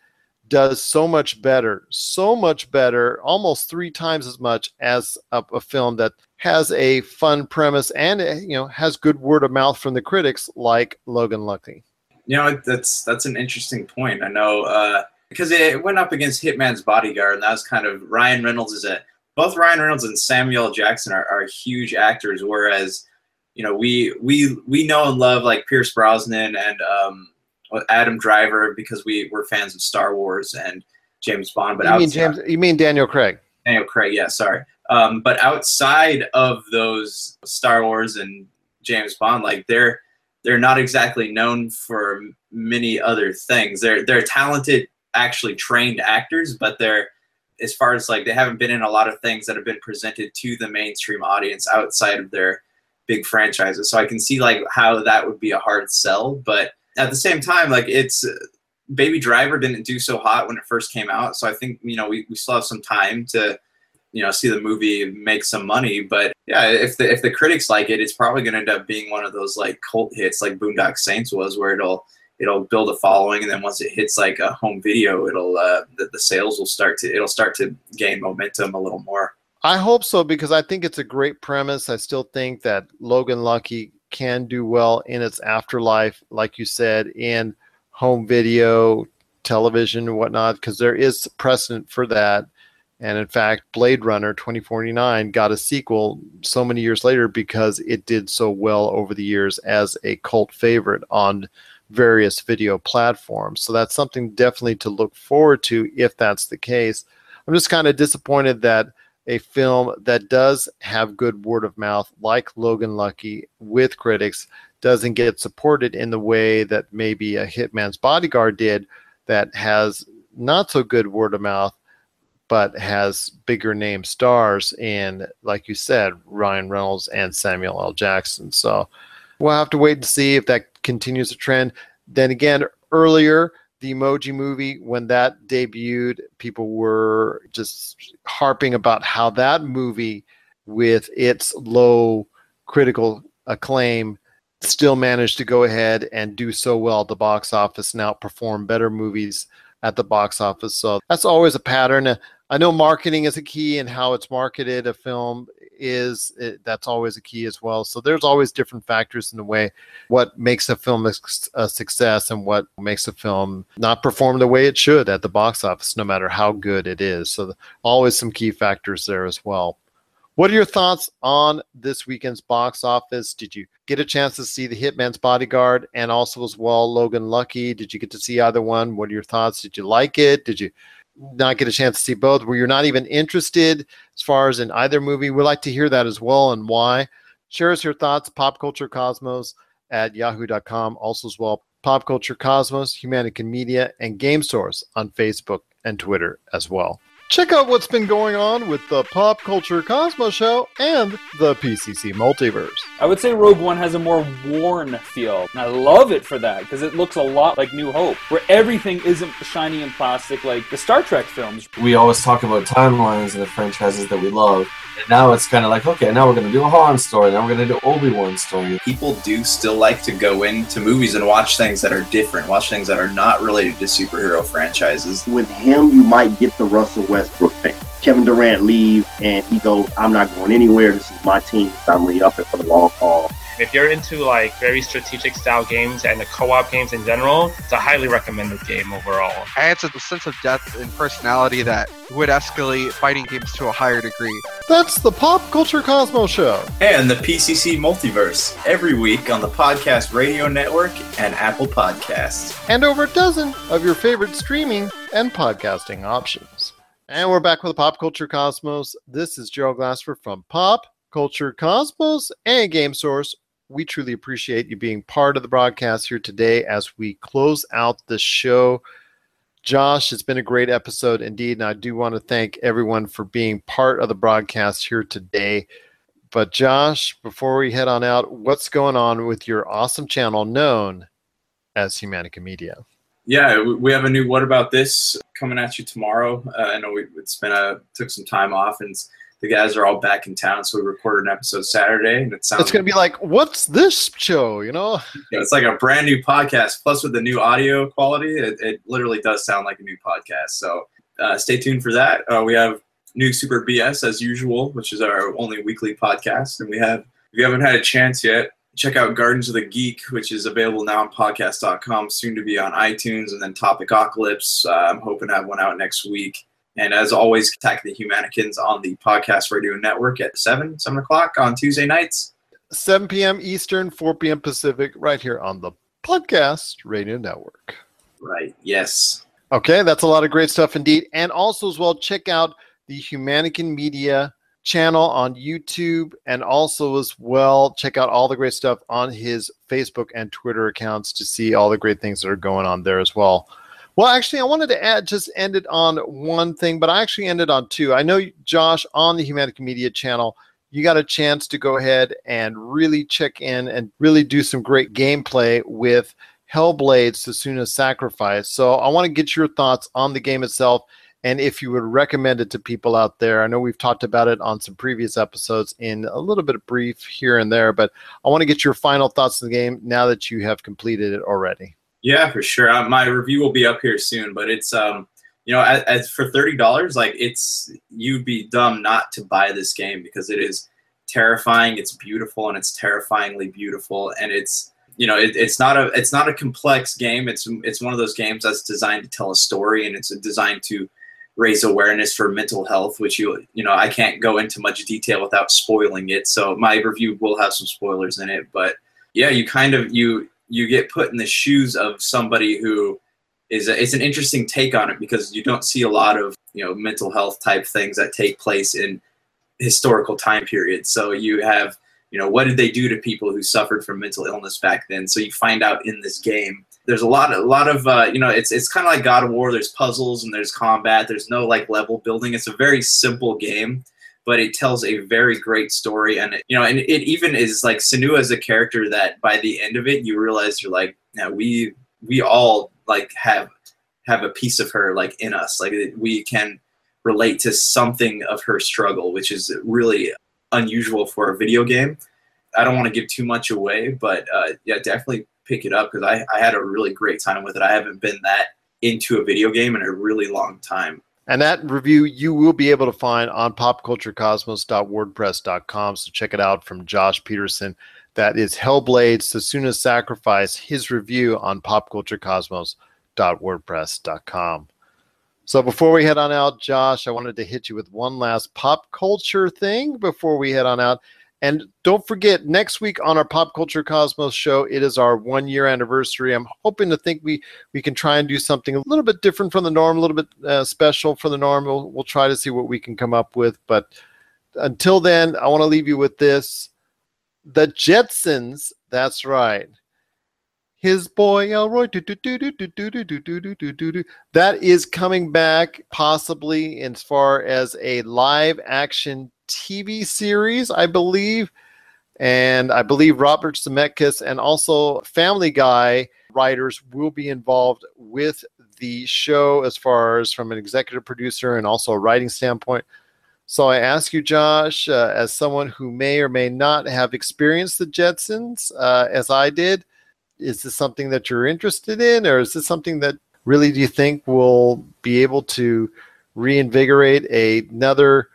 does so much better, so much better, almost three times as much as a, a film that has a fun premise and eh, you know has good word of mouth from the critics like Logan Lucky. You know that's that's an interesting point. I know uh, because it went up against Hitman's Bodyguard, and that was kind of Ryan Reynolds is a both Ryan Reynolds and Samuel Jackson are, are huge actors, whereas you know we we we know and love like Pierce Brosnan and um, Adam Driver because we were fans of Star Wars and James Bond. But you mean James? You mean Daniel Craig? Daniel Craig, yeah, sorry. Um, but outside of those Star Wars and James Bond, like they're they're not exactly known for many other things. They're they're talented, actually trained actors, but they're as far as like they haven't been in a lot of things that have been presented to the mainstream audience outside of their big franchises. So I can see like how that would be a hard sell, but at the same time, like it's Baby Driver didn't do so hot when it first came out, so I think you know we, we still have some time to you know see the movie make some money but yeah if the if the critics like it it's probably going to end up being one of those like cult hits like boondock saints was where it'll it'll build a following and then once it hits like a home video it'll uh the, the sales will start to it'll start to gain momentum a little more. I hope so because i think it's a great premise. I still think that logan lucky can do well in its afterlife like you said in home video television and whatnot because there is precedent for that and in fact, Blade Runner 2049 got a sequel so many years later because it did so well over the years as a cult favorite on various video platforms. So that's something definitely to look forward to if that's the case. I'm just kind of disappointed that a film that does have good word of mouth, like Logan Lucky, with critics, doesn't get supported in the way that maybe a Hitman's Bodyguard did, that has not so good word of mouth but has bigger name stars in, like you said, Ryan Reynolds and Samuel L. Jackson. So we'll have to wait and see if that continues the trend. Then again, earlier the Emoji Movie when that debuted. People were just harping about how that movie, with its low critical acclaim, still managed to go ahead and do so well at the box office and outperform better movies at the box office. So that's always a pattern. I know marketing is a key and how it's marketed. A film is it, that's always a key as well. So there's always different factors in the way what makes a film a, success and what makes a film not perform the way it should at the box office, no matter how good it is. So always some key factors there as well. What are your thoughts on this weekend's box office? Did you get a chance to see The Hitman's Bodyguard and also as well Logan Lucky? Did you get to see either one? What are your thoughts? Did you like it? Did you not get a chance to see both? where you're not even interested as far as in either movie? We'd like to hear that as well and why. Share us your thoughts, Pop Culture Cosmos at yahoo.com. Also, as well, Pop Culture Cosmos, Humanican Media, and Game Source on Facebook and Twitter as well. Check out what's been going on with the Pop Culture Cosmos Show and the PCC Multiverse. I would say Rogue One has a more worn feel. And I love it for that because it looks a lot like New Hope, where everything isn't shiny and plastic like the Star Trek films. We always talk about timelines and the franchises that we love. And now it's kind of like, okay, now we're going to do a Han story. Now we're going to do Obi Wan story. People do still like to go into movies and watch things that are different, watch things that are not related to superhero franchises. With him, you might get the Russell Westbrook thing. Kevin Durant leaves and he goes, I'm not going anywhere. This is my team. I'm really up it for the long haul. If you're into like very strategic style games and the co-op games in general, it's a highly recommended game overall. Adds a sense of depth and personality that would escalate fighting games to a higher degree. That's the Pop Culture Cosmos Show. And the PCC Multiverse every week on the Podcast Radio Network and Apple Podcasts. And over a dozen of your favorite streaming and podcasting options. And we're back with the Pop Culture Cosmos. This is Gerald Glassford from Pop Culture Cosmos and Game Source. We truly appreciate you being part of the broadcast here today as we close out the show. Josh, it's been a great episode indeed, and I do want to thank everyone for being part of the broadcast here today. But Josh, before we head on out, what's going on with your awesome channel known as Humanica Media? Yeah, we have a new "What About This" coming at you tomorrow. Uh, I know we, it's been a took some time off, and the guys are all back in town, so we recorded an episode Saturday, and it sounds. It's going to be like, what's this show? You know? Yeah, it's like a brand new podcast. Plus, with the new audio quality, it, it literally does sound like a new podcast. So uh, stay tuned for that. Uh, we have new Super BS as usual, which is our only weekly podcast, and we have. If you haven't had a chance yet, check out Gardens of the Geek, which is available now on podcast.com, soon to be on iTunes, and then Topic Apocalypse. Uh, I'm hoping to have one out next week. And as always, attack the Humanicans on the Podcast Radio Network at 7, 7 o'clock on Tuesday nights. 7 p.m. Eastern, 4 p.m. Pacific, right here on the Podcast Radio Network. Right, yes. Okay, that's a lot of great stuff indeed. And also, as well, check out the Humanican Media channel on YouTube and also as well check out all the great stuff on his Facebook and Twitter accounts to see all the great things that are going on there as well. Well, actually, I wanted to add just end it on one thing, but I actually ended on two. I know Josh on the Humanica Media channel, you got a chance to go ahead and really check in and really do some great gameplay with Hellblade Sesuna's Sacrifice. So I want to get your thoughts on the game itself and if you would recommend it to people out there. I know we've talked about it on some previous episodes in a little bit of brief here and there, but I want to get your final thoughts on the game now that you have completed it already. Yeah, for sure. Uh, my review will be up here soon, but it's um, you know, as, as for thirty dollars, like it's you'd be dumb not to buy this game because it is terrifying. It's beautiful and it's terrifyingly beautiful, and it's you know, it, it's not a it's not a complex game. It's it's one of those games that's designed to tell a story and it's designed to raise awareness for mental health, which you you know I can't go into much detail without spoiling it. So my review will have some spoilers in it, but yeah, you kind of you you get put in the shoes of somebody who is a, it's an interesting take on it because you don't see a lot of you know mental health type things that take place in historical time periods. So you have you know what did they do to people who suffered from mental illness back then? So you find out in this game. There's a lot, a lot of uh, you know, it's it's kind of like God of War. There's puzzles and there's combat. There's no like level building. It's a very simple game but it tells a very great story and it, you know and it even is like Senua as a character that by the end of it you realize you're like yeah we we all like have have a piece of her like in us. Like we can relate to something of her struggle, which is really unusual for a video game. I don't want to give too much away, but uh, yeah, definitely pick it up because I, I had a really great time with it. I haven't been that into a video game in a really long time. And that review you will be able to find on popculturecosmos.wordpress.com. So check it out from Josh Peterson. That is Hellblade, Sesuna's Sacrifice, his review on popculturecosmos.wordpress.com. So before we head on out, Josh, I wanted to hit you with one last pop culture thing before we head on out. And don't forget, next week on our Pop Culture Cosmos show, it is our one year anniversary. I'm hoping to think we we can try and do something a little bit different from the norm, a little bit uh, special from the norm. We'll, we'll try to see what we can come up with. But until then, I want to leave you with this The Jetsons. That's right. His boy Elroy. That is coming back, possibly as far as a live action TV series, I believe. And I believe Robert Zemeckis and also Family Guy writers will be involved with the show as far as from an executive producer and also a writing standpoint. So I ask you, Josh, uh, as someone who may or may not have experienced the Jetsons uh, as I did, is this something that you're interested in, or is this something that really do you think will be able to reinvigorate a, another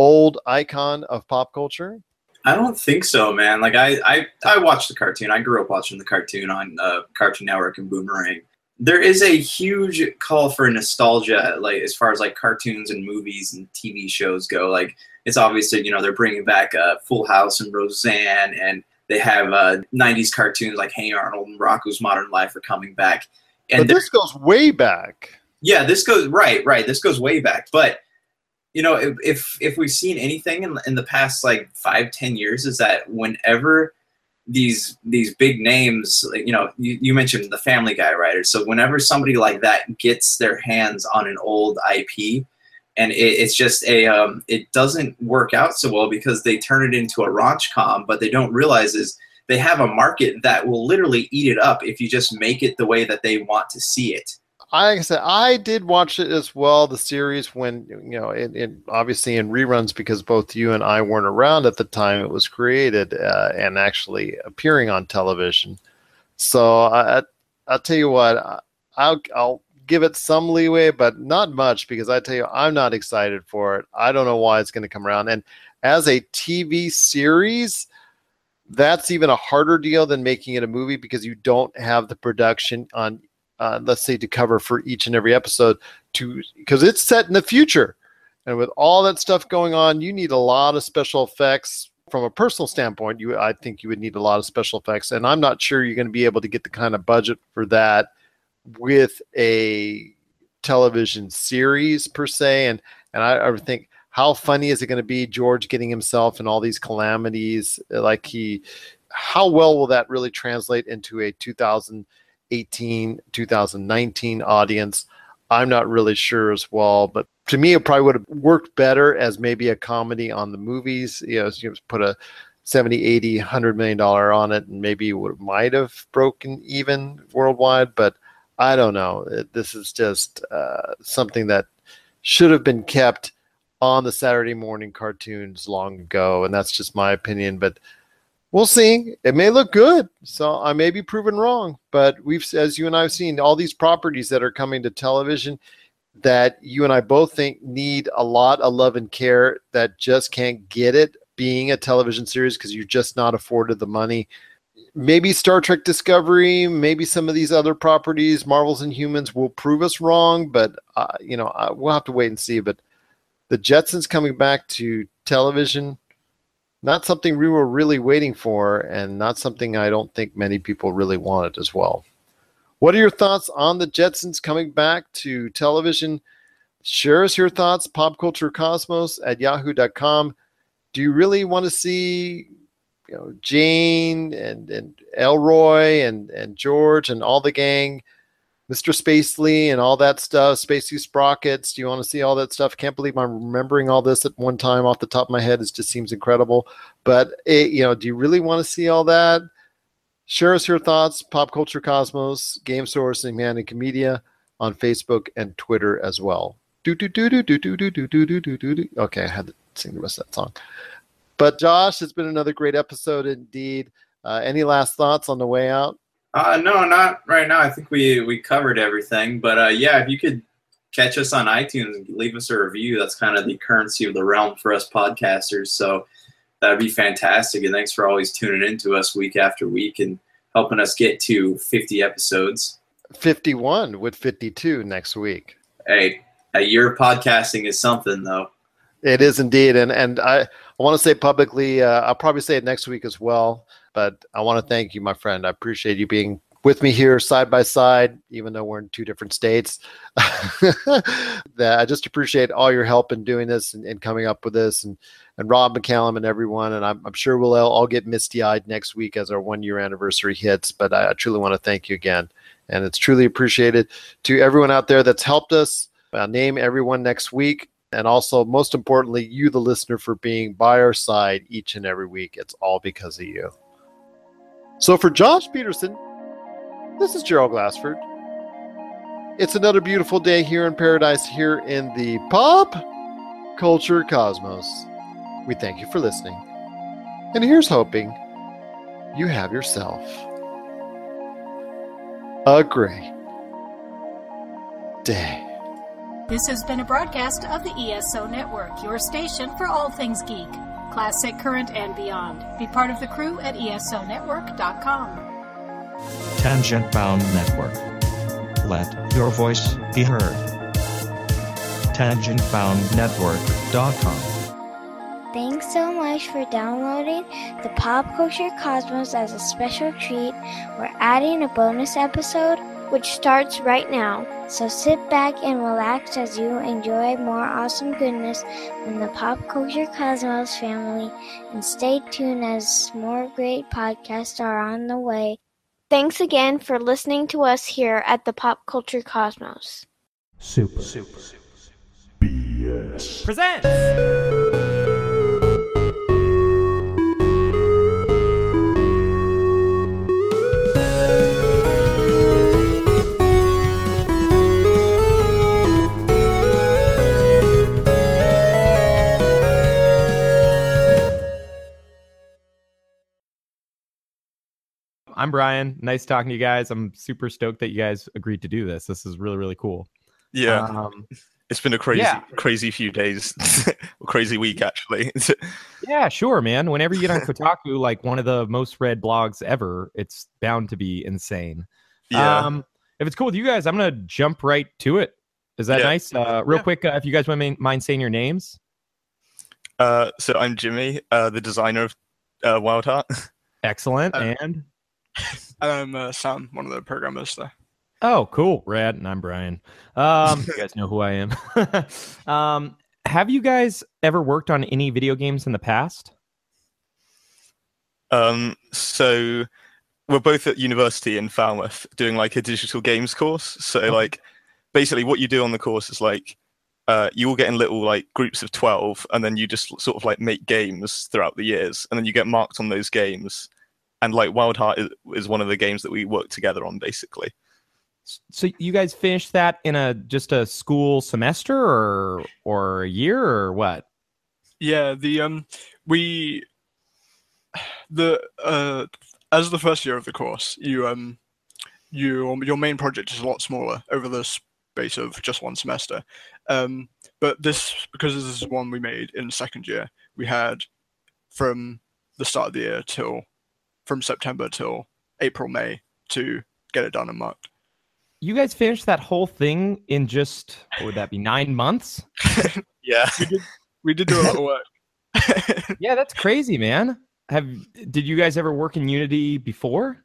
old icon of pop culture? I don't think so, man. Like I, I, I watched the cartoon. I grew up watching the cartoon on uh, Cartoon Network and Boomerang. There is a huge call for nostalgia, like as far as like cartoons and movies and TV shows go. Like it's obviously you know they're bringing back uh, Full House and Roseanne, and they have uh, '90s cartoons like Hey Arnold and Rocko's Modern Life are coming back. And but this goes way back. Yeah, this goes right, right. This goes way back, but you know if if, if we've seen anything in, in the past like five ten years is that whenever these these big names you know you, you mentioned the family guy writers so whenever somebody like that gets their hands on an old ip and it, it's just a um, it doesn't work out so well because they turn it into a raunch com but they don't realize is they have a market that will literally eat it up if you just make it the way that they want to see it like I said, I did watch it as well, the series when you know, it, it, obviously in reruns because both you and I weren't around at the time it was created uh, and actually appearing on television. So I, I'll tell you what, I'll I'll give it some leeway, but not much because I tell you I'm not excited for it. I don't know why it's going to come around. And as a TV series, that's even a harder deal than making it a movie because you don't have the production on uh, let's say to cover for each and every episode to because it's set in the future. And with all that stuff going on you need a lot of special effects. From a personal standpoint you i think you would need a lot of special effects and i'm not sure you're going to be able to get the kind of budget for that with a television series per se. And and i, I think how funny is it going to be george getting himself in all these calamities? Like he how well will that really translate into a 2000 2018, 2019 audience. I'm not really sure as well, but to me, it probably would have worked better as maybe a comedy on the movies. You know, you put a 70, 80, 100 million dollar on it, and maybe it might have broken even worldwide. But I don't know. This is just uh, something that should have been kept on the Saturday morning cartoons long ago, and that's just my opinion. But we'll see. It may look good, so I may be proven wrong. But we've, as you and I have seen, all these properties that are coming to television that you and I both think need a lot of love and care that just can't get it being a television series because you're just not afforded the money. Maybe Star Trek Discovery, maybe some of these other properties, Marvel's Inhumans, will prove us wrong. But uh, you know, uh, we'll have to wait and see. But the Jetsons coming back to television not something we were really waiting for, and not something I don't think many people really wanted as well. What are your thoughts on the Jetsons coming back to television? Share us your thoughts, popculturecosmos at yahoo.com. Do you really want to see you know Jane and, and Elroy and, and George and all the gang Mr. Spacely and all that stuff, Spacely Sprockets. Do you want to see all that stuff? Can't believe I'm remembering all this at one time off the top of my head. It just seems incredible. But it, you know, do you really want to see all that? Share us your thoughts. Pop Culture Cosmos, Game Source, and Manic Media. on Facebook and Twitter as well. Do do do do do do do do do do do do. Okay, I had to sing the rest of that song. But Josh, it's been another great episode indeed. Uh, any last thoughts on the way out? Uh, no, not right now. I think we we covered everything. But uh, yeah, if you could catch us on iTunes and leave us a review, that's kind of the currency of the realm for us podcasters. So that'd be fantastic. And thanks for always tuning in to us week after week and helping us get to 50 episodes. 51 with 52 next week. Hey, a year of podcasting is something, though. It is indeed, and and I, I want to say publicly, uh, I'll probably say it next week as well. But I want to thank you, my friend. I appreciate you being with me here side by side, even though we're in two different states. that I just appreciate all your help in doing this and, and coming up with this, and and Rob McCallum and everyone. And I'm, I'm sure we'll all, get misty eyed next week as our one year anniversary hits. But I, I truly want to thank you again, and it's truly appreciated to everyone out there that's helped us. I'll name everyone next week. And also, most importantly, you, the listener, for being by our side each and every week. It's all because of you. So, for Josh Peterson, this is Gerald Glassford. It's another beautiful day here in paradise, here in the pop culture cosmos. We thank you for listening. And here's hoping you have yourself a great day. This has been a broadcast of the ESO Network, your station for all things geek, classic, current, and beyond. Be part of the crew at esonetwork.com. Tangent Bound Network. Let your voice be heard. TangentBoundNetwork.com. Thanks so much for downloading the Pop Culture Cosmos as a special treat. We're adding a bonus episode which starts right now. So sit back and relax as you enjoy more awesome goodness from the Pop Culture Cosmos family and stay tuned as more great podcasts are on the way. Thanks again for listening to us here at the Pop Culture Cosmos. Super. Super. BS. Presents. I'm Brian. Nice talking to you guys. I'm super stoked that you guys agreed to do this. This is really, really cool. Yeah. Um, it's been a crazy, yeah. crazy few days, crazy week actually. yeah, sure, man. Whenever you get on Kotaku, like one of the most read blogs ever, it's bound to be insane. Yeah. Um, if it's cool with you guys, I'm gonna jump right to it. Is that Yeah. nice? Uh, real Yeah. quick, uh, if you guys wouldn't mind saying your names. uh, so I'm Jimmy, uh, the designer of uh, Wild Heart. Excellent. Uh, and I'm uh, Sam, one of the programmers there. Oh, cool. Rad. And I'm Brian. Um, you guys know who I am. um, have you guys ever worked on any video games in the past? Um, so we're both at university in Falmouth doing like a digital games course. So like basically what you do on the course is like uh, you all get in little like groups of 12 and then you just sort of like make games throughout the years and then you get marked on those games and like wild heart is, is one of the games that we work together on basically So you guys finished that in a just a school semester or or a year or what? Yeah, the um, we the uh, as the first year of the course, you um, you your main project is a lot smaller over the space of just one semester. Um, but this because this is one we made in the second year, we had from the start of the year till from September till April May to get it done and marked. You guys finished that whole thing in just what would that be nine months? yeah, we did. We did do a lot of work. yeah, that's crazy, man. Have did you guys ever work in Unity before?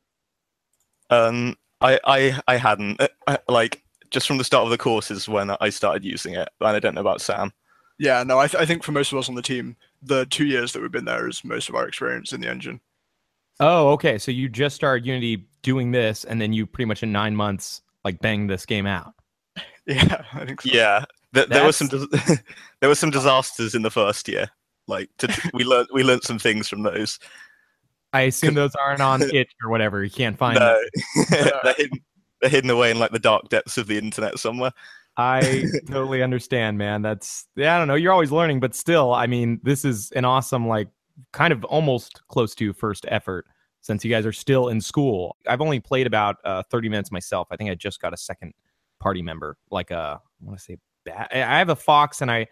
um i i i hadn't uh, I- like just from the start of the course is when i started using it and i don't know about sam Yeah, no, I, th- I think for most of us on the team, the two years that we've been there is most of our experience in the engine. Oh, okay. So you just started Unity doing this, and then you pretty much in nine months like banged this game out. Yeah, I think so. yeah there, there were some dis- there were some disasters in the first year like to, we learned we learned some things from those I assume those aren't on itch or whatever. You can't find no them. they're, hidden, they're hidden away in like the dark depths of the internet somewhere. I totally understand, man. That's yeah, I don't know. You're always learning, but still, I mean, this is an awesome, like, kind of almost close to first effort since you guys are still in school. I've only played about uh, 30 minutes myself. I think I just got a second party member, like a I want to say ba- I have a fox, and I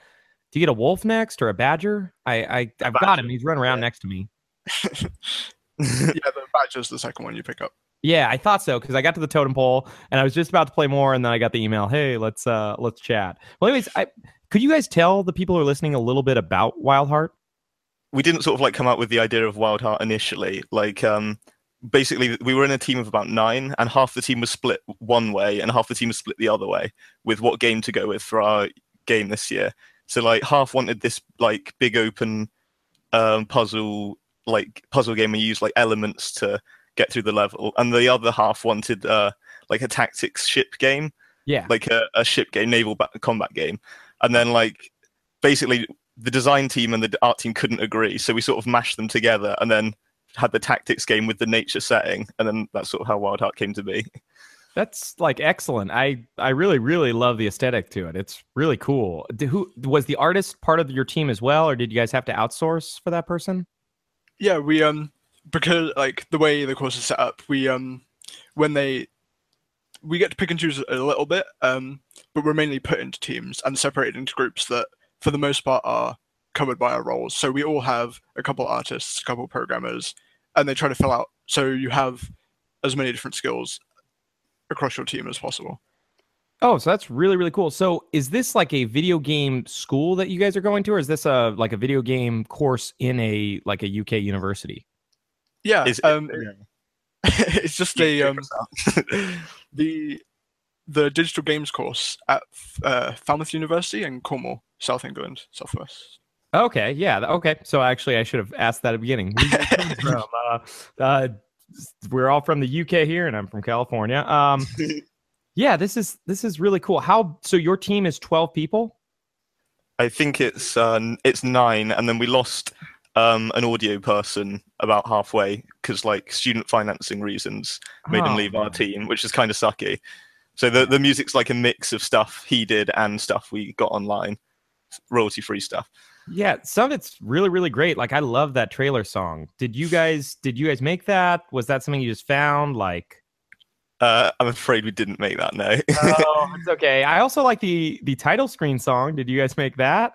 do you get a wolf next or a badger? I, I I've got him. He's running around next to me. yeah, the badger's the second one you pick up. Yeah, I thought so because I got to the totem pole and I was just about to play more, and then I got the email. Hey, let's uh let's chat. Well, anyways, I could you guys tell the people who are listening a little bit about Wild Heart? We didn't sort of like come up with the idea of Wild Heart initially. Like, um, basically, we were in a team of about nine, and half the team was split one way, and half the team was split the other way with what game to go with for our game this year. So, like, half wanted this like big open um, puzzle, like puzzle game, and use like elements to get through the level, and the other half wanted uh, like a tactics ship game, Yeah. like a, a ship game, naval ba- combat game, and then like basically the design team and the art team couldn't agree, so we sort of mashed them together, and then had the tactics game with the nature setting, and then that's sort of how Wild Heart came to be. That's like excellent. I I really really love the aesthetic to it. It's really cool. D- who was the artist part of your team as well, or did you guys have to outsource for that person? Yeah, we um because like the way the course is set up, we um when they we get to pick and choose a little bit, um, but we're mainly put into teams and separated into groups that, for the most part, are covered by our roles. So we all have a couple artists, a couple programmers, and they try to fill out. So you have as many different skills across your team as possible. Oh, so that's really really cool. So is this like a video game school that you guys are going to, or is this a like a video game course in a like a UK university? Yeah, Is- um, it's just a um, the the digital games course at uh, Falmouth University in Cornwall, South England, Southwest. Okay, yeah, okay. So actually, I should have asked that at the beginning. Where you guys coming from? Uh, uh, we're all from the UK here, and I'm from California. Um, yeah, this is this is really cool. How so? Your team is twelve people. I think it's uh, it's nine, and then we lost um, an audio person about halfway because like student financing reasons made him Oh, leave our team, which is kind of sucky. So the the music's like a mix of stuff he did and stuff we got online, royalty free stuff. Yeah, some of it's really really great. Like I love that trailer song. Did you guys did you guys make that? Was that something you just found? Like Uh, I'm afraid we didn't make that. No, oh, it's okay. I also like the the title screen song. Did you guys make that?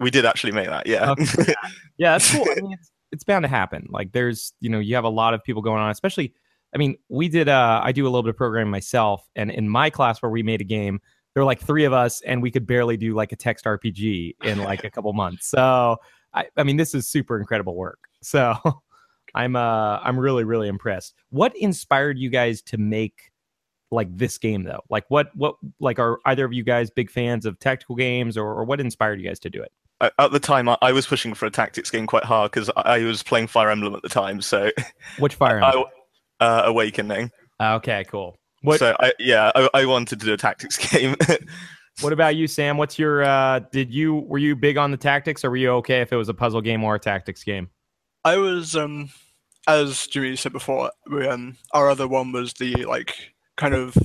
we did actually make that. Yeah. Okay. Yeah, that's cool. I mean, it's, it's bound to happen. Like, there's, you know, you have a lot of people going on, especially. I mean, we did. Uh, I do a little bit of programming myself, and in my class where we made a game, there were like three of us, and we could barely do like a text RPG in like a couple months. So, I, I mean, this is super incredible work. So, I'm, uh, I'm really, really impressed. What inspired you guys to make like this game though? Like, what, what, like, are either of you guys big fans of tactical games, or, or what inspired you guys to do it? At the time, I, was pushing for a tactics game quite hard because I, was playing Fire Emblem at the time. So, Which Fire Emblem? Uh, Awakening. Okay, cool. What, So, I, yeah, I, I wanted to do a tactics game. What about you, Sam? What's your uh did you were you big on the tactics or were you okay if it was a puzzle game or a tactics game? I was um as Jimmy said before, we, um our other one was the like kind of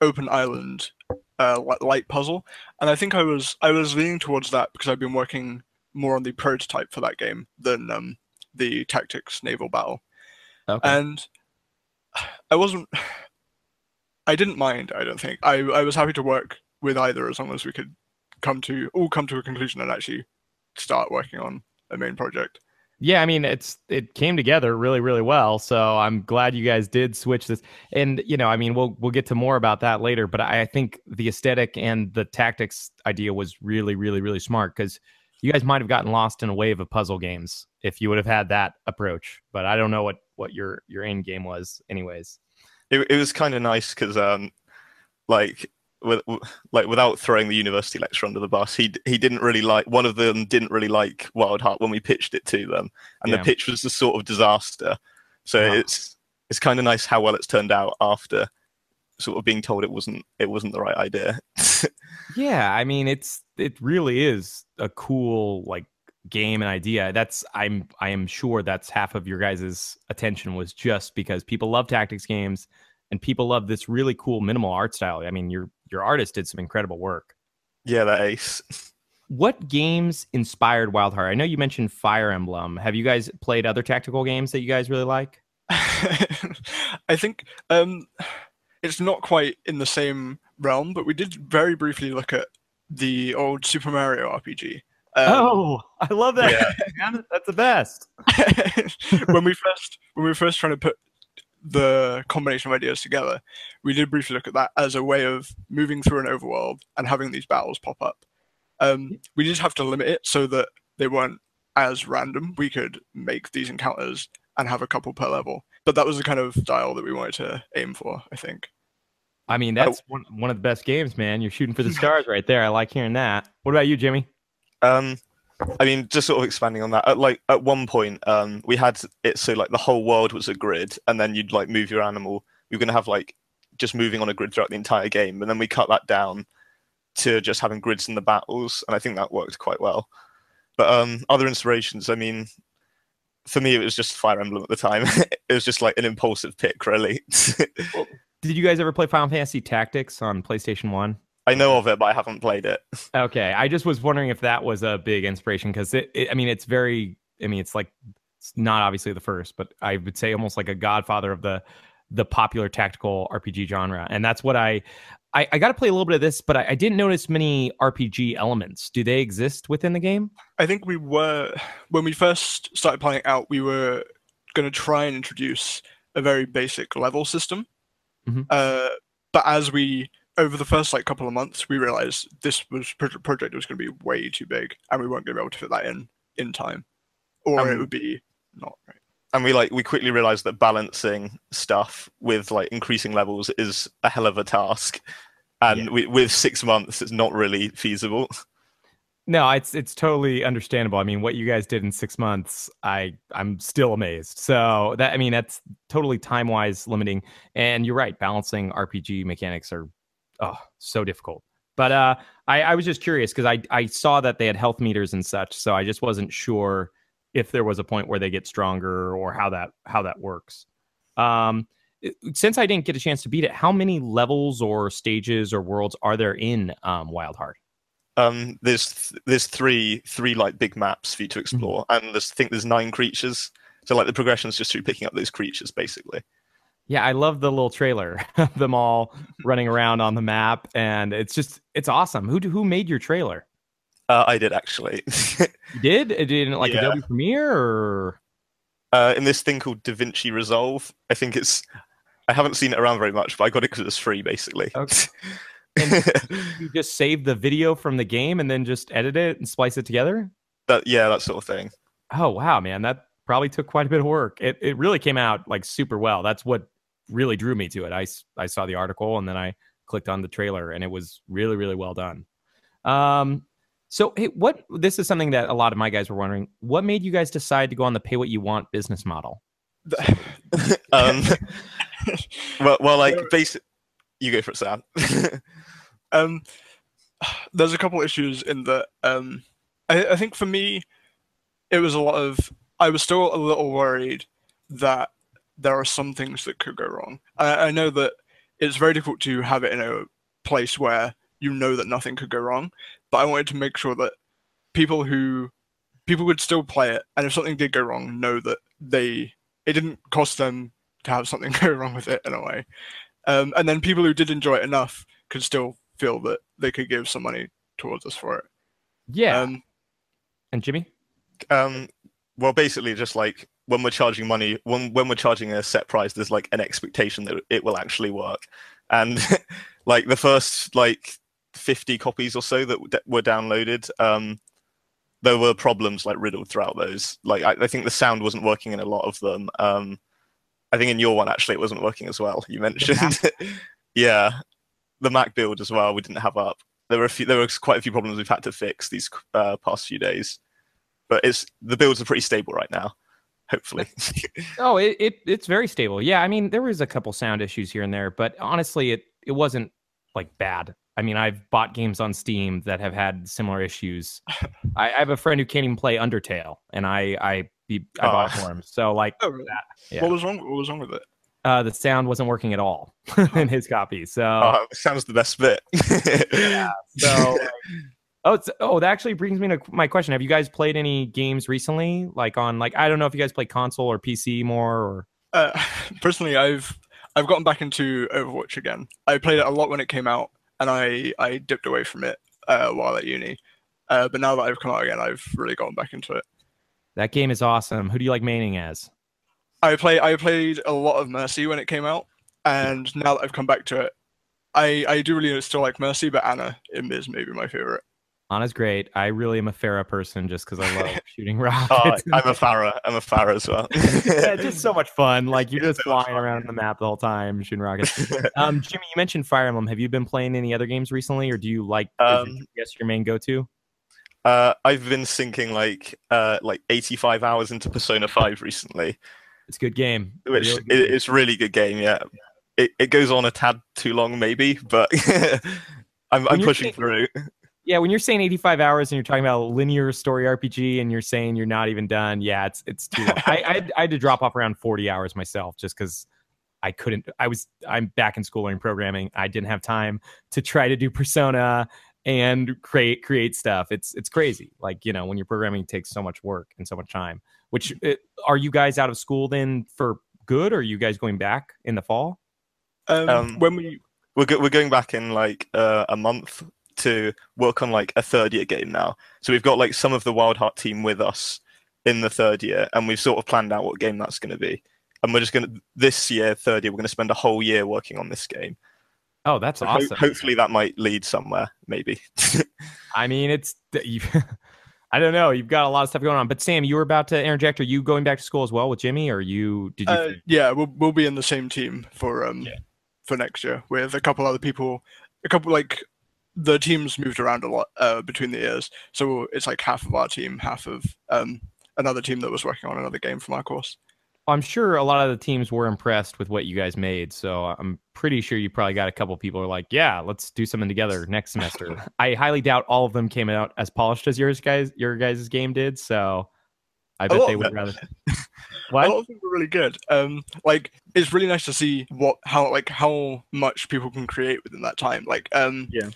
open island uh light puzzle, and I think I was I was leaning towards that because I've been working more on the prototype for that game than um the tactics naval battle, Okay. and I wasn't. I didn't mind. I don't think I I was happy to work with either as long as we could come to all come to a conclusion and actually start working on a main project. Yeah, I mean it's it came together really really well. So I'm glad you guys did switch this. And you know, I mean we'll we'll get to more about that later, but I, think the aesthetic and the tactics idea was really really really smart cuz you guys might have gotten lost in a wave of puzzle games if you would have had that approach. But I don't know what what your your end game was anyways. it, it was kind of nice because um like with, like without throwing the university lecture under the bus he he didn't really like one of them didn't really like wild heart when we pitched it to them and Yeah. the pitch was a sort of disaster so Uh-huh. it's it's kind of nice how well it's turned out after sort of being told it wasn't it wasn't the right idea Yeah, I mean it's it really is a cool like game and idea. That's I'm I am sure that's half of your guys' attention was just because people love tactics games and people love this really cool minimal art style. I mean, your your artist did some incredible work. Yeah, that ace. What games inspired Wild Heart? I know you mentioned Fire Emblem. Have you guys played other tactical games that you guys really like? I think um, it's not quite in the same realm, but we did very briefly look at the old Super Mario RPG. Um, oh, I love that. Man, That's the best. when we first when we were first trying to put the combination of ideas together, we did briefly look at that as a way of moving through an overworld and having these battles pop up. Um, we did have to limit it so that they weren't as random. We could make these encounters and have a couple per level, but that was the kind of style that we wanted to aim for. I think. I mean, that's one, one of the best games, man. You're shooting for the stars right there. I like hearing that. What about you, Jimmy? Um, I mean, just sort of expanding on that. At like at one point, um, we had it so like the whole world was a grid, and then you'd like move your animal. You're gonna have like just moving on a grid throughout the entire game, and then we cut that down to just having grids in the battles, and I think that worked quite well. But um, other inspirations, I mean, for me, it was just Fire Emblem at the time. it was just like an impulsive pick, really. Did you guys ever play Final Fantasy Tactics on PlayStation One? I know of it, but I haven't played it. Okay, I just was wondering if that was a big inspiration because it, it. I mean, it's very. I mean, it's like it's not obviously the first, but I would say almost like a godfather of the the popular tactical RPG genre, and that's what I. I, I got to play a little bit of this, but I, I didn't notice many RPG elements. Do they exist within the game? I think we were when we first started playing it out, we were going to try and introduce a very basic level system. Mhm. Uh, but as we over the first like couple of months, we realized this was project was going to be way too big, and we weren't going to be able to fit that in in time, or it Um, would be not right. and we like we quickly realized that balancing stuff with like increasing levels is a hell of a task and we, with six months it's not really feasible No, it's it's totally understandable. I mean, what you guys did in six months, I I'm still amazed. So that I mean, that's totally time wise limiting. And you're right, balancing RPG mechanics are oh so difficult. But uh, I I was just curious because I I saw that they had health meters and such, so I just wasn't sure if there was a point where they get stronger or how that how that works. Um, since I didn't get a chance to beat it, how many levels or stages or worlds are there in um, Wild Heart? um there's th- there's three three like big maps for you to explore and there's I think there's nine creatures so like the progression is just through picking up those creatures basically Yeah, I love the little trailer of them all running around on the map, and it's just it's awesome. Who who made your trailer? uh, i did actually You did? It did like Yeah. Adobe Premiere or uh, in this thing called DaVinci Resolve. I think it's. I haven't seen it around very much, but I got it because it's free, basically. Okay. you just save the video from the game and then just edit it and splice it together? that yeah, that sort of thing. Oh wow, man, that probably took quite a bit of work. It it really came out like super well. That's what really drew me to it. I, I saw the article and then I clicked on the trailer and it was really really well done. Um so hey, what this is something that a lot of my guys were wondering. What made you guys decide to go on the pay what you want business model? um, well, well, like basic. You go for it, Sam. um, there's a couple issues in that. Um, I, I think for me, it was a lot of. I was still a little worried that there are some things that could go wrong. I, I know that it's very difficult to have it in a place where you know that nothing could go wrong, but I wanted to make sure that people who people would still play it, and if something did go wrong, know that they it didn't cost them to have something go wrong with it in a way. Um, and then people who did enjoy it enough could still feel that they could give some money towards us for it. Yeah. Um, and Jimmy? Um, well, basically, just like when we're charging money, when when we're charging a set price, there's like an expectation that it will actually work. And like the first like 50 copies or so that were downloaded, um, there were problems like riddled throughout those. Like I, I think the sound wasn't working in a lot of them. Um, I think in your one actually it wasn't working as well. You mentioned, yeah, the Mac build as well. We didn't have up. There were a few. There were quite a few problems we've had to fix these uh, past few days but it's the builds are pretty stable right now. Hopefully, Oh, it, it it's very stable. Yeah, I mean there was a couple sound issues here and there, but honestly, it it wasn't like bad. I mean, I've bought games on Steam that have had similar issues. I, I have a friend who can't even play Undertale, and I I be, I bought it for him. So like, Oh, really? that, yeah. What was wrong? What was wrong with it? uh, the sound wasn't working at all in his copy. So Oh, sounds the best bit. yeah. So oh, oh, that actually brings me to my question. Have you guys played any games recently? Like on like I don't know if you guys play console or PC more or Uh, personally, I've I've gotten back into Overwatch again. I played it a lot when it came out, and I I dipped away from it uh, while at uni. Uh, but now that I've come out again, I've really gotten back into it. that game is awesome. Who do you like maining as? I play I played a lot of Mercy when it came out, and now that I've come back to it, I I do really still like Mercy, but Ana is maybe my favorite. Ana's great. I really am a Pharah person just because I love shooting Oh, rockets. I'm a Pharah. I'm a Pharah as well. yeah, it's just so much fun. Like you're just flying around the map the whole time shooting rockets. Um, Jimmy, you mentioned Fire Emblem. Have you been playing any other games recently, or do you like? Um, yes, your main go-to. Uh, I've been sinking like uh, like 85 hours into Persona 5 recently. It's a good game. Which Real it, good game. it's really good game. Yeah, it, it goes on a tad too long maybe, but I'm I'm pushing through. Yeah, when you're saying 85 hours and you're talking about a linear story RPG and you're saying you're not even done, yeah, it's it's too long. I, I I had to drop off around 40 hours myself just because I couldn't. I was I'm back in school learning programming. I didn't have time to try to do Persona and create create stuff. It's it's crazy. Like you know when you're programming it takes so much work and so much time. Which it, are you guys out of school then for good? Or are you guys going back in the fall? Um, when we we're go- we're going back in like uh, a month to work on like a third year game now. So we've got like some of the Wild Heart team with us in the third year, and we've sort of planned out what game that's going to be. And we're just going to this year, third year, we're going to spend a whole year working on this game. Oh, that's So ho- awesome. hopefully that might lead somewhere, maybe. I mean, it's I don't know. You've got a lot of stuff going on. But Sam, you were about to interject. Are you going back to school as well with Jimmy, or you did you? Uh, yeah, we'll we'll be in the same team for um for next year with a couple other people. A couple like the teams moved around a lot uh, between the years, so it's like half of our team, half of um another team that was working on another game from our course. I'm sure a lot of the teams were impressed with what you guys made. So I'm pretty sure you probably got a couple people who are like, yeah, let's do something together next semester. I highly doubt all of them came out as polished as yours guys your guys' game did. So I bet they would rather. A lot of them were really good. Um, like it's really nice to see what how like how much people can create within that time. Like um, yeah,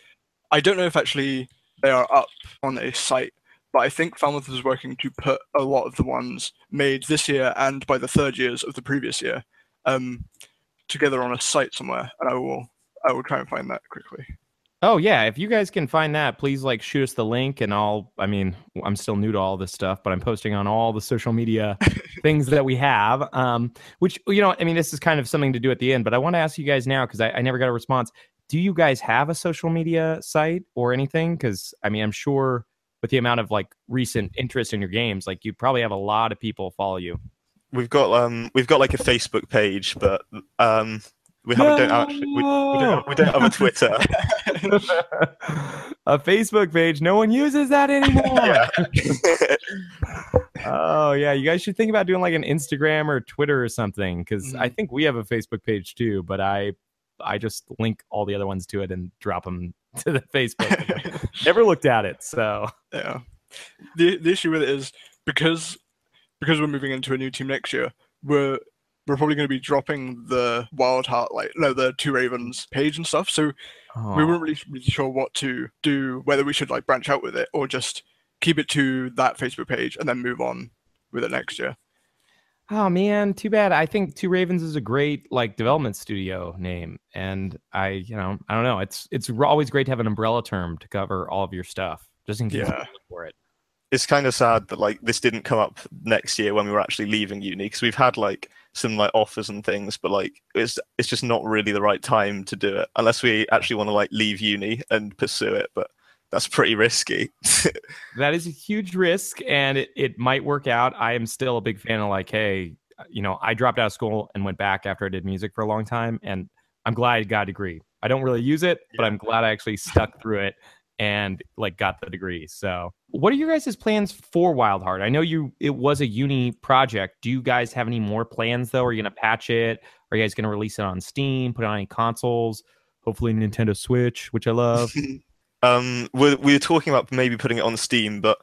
I don't know if actually they are up on a site, but I think Falmouth is working to put a lot of the ones made this year and by the third years of the previous year, um, together on a site somewhere, and I will I will try and find that quickly. Oh yeah, if you guys can find that, please like shoot us the link and I'll I mean, I'm still new to all this stuff, but I'm posting on all the social media things that we have. Um, which you know, I mean, this is kind of something to do at the end, but I want to ask you guys now because I, I never got a response. Do you guys have a social media site or anything? Because I mean, I'm sure with the amount of like recent interest in your games, like you probably have a lot of people follow you. We've got um we've got like a Facebook page, but um we haven't don't actually we, we don't we don't have a Twitter. a Facebook page. No one uses that anymore. oh yeah, you guys should think about doing like an Instagram or Twitter or something because I think we have a Facebook page too, but I I just link all the other ones to it and drop them to the Facebook. Never looked at it, so Yeah. The the issue with it is because because we're moving into a new team next year, we're we're probably going to be dropping the Wild Heart like no the Two Ravens page and stuff. So we weren't really, really sure what to do, whether we should like branch out with it or just keep it to that Facebook page and then move on with it next year. Oh man, too bad. I think Two Ravens is a great like development studio name, and I, you know, I don't know. It's it's always great to have an umbrella term to cover all of your stuff, just in case you Yeah. look for it. it's kind of sad that like this didn't come up next year when we were actually leaving uni because we've had like some like offers and things but like it's it's just not really the right time to do it unless we actually want to like leave uni and pursue it but that's pretty risky That is a huge risk, and it, it might work out. I am still a big fan of like, hey, you know, I dropped out of school and went back after I did music for a long time, and I'm glad I got a degree. I don't really use it, but I'm glad I actually stuck through it and like got the degree. So, what are your guys' plans for Wild Heart? I know you it was a uni project. Do you guys have any more plans though? Are you gonna patch it? Are you guys gonna release it on Steam? Put it on any consoles? Hopefully Nintendo Switch, which I love. um we're, we were talking about maybe putting it on steam but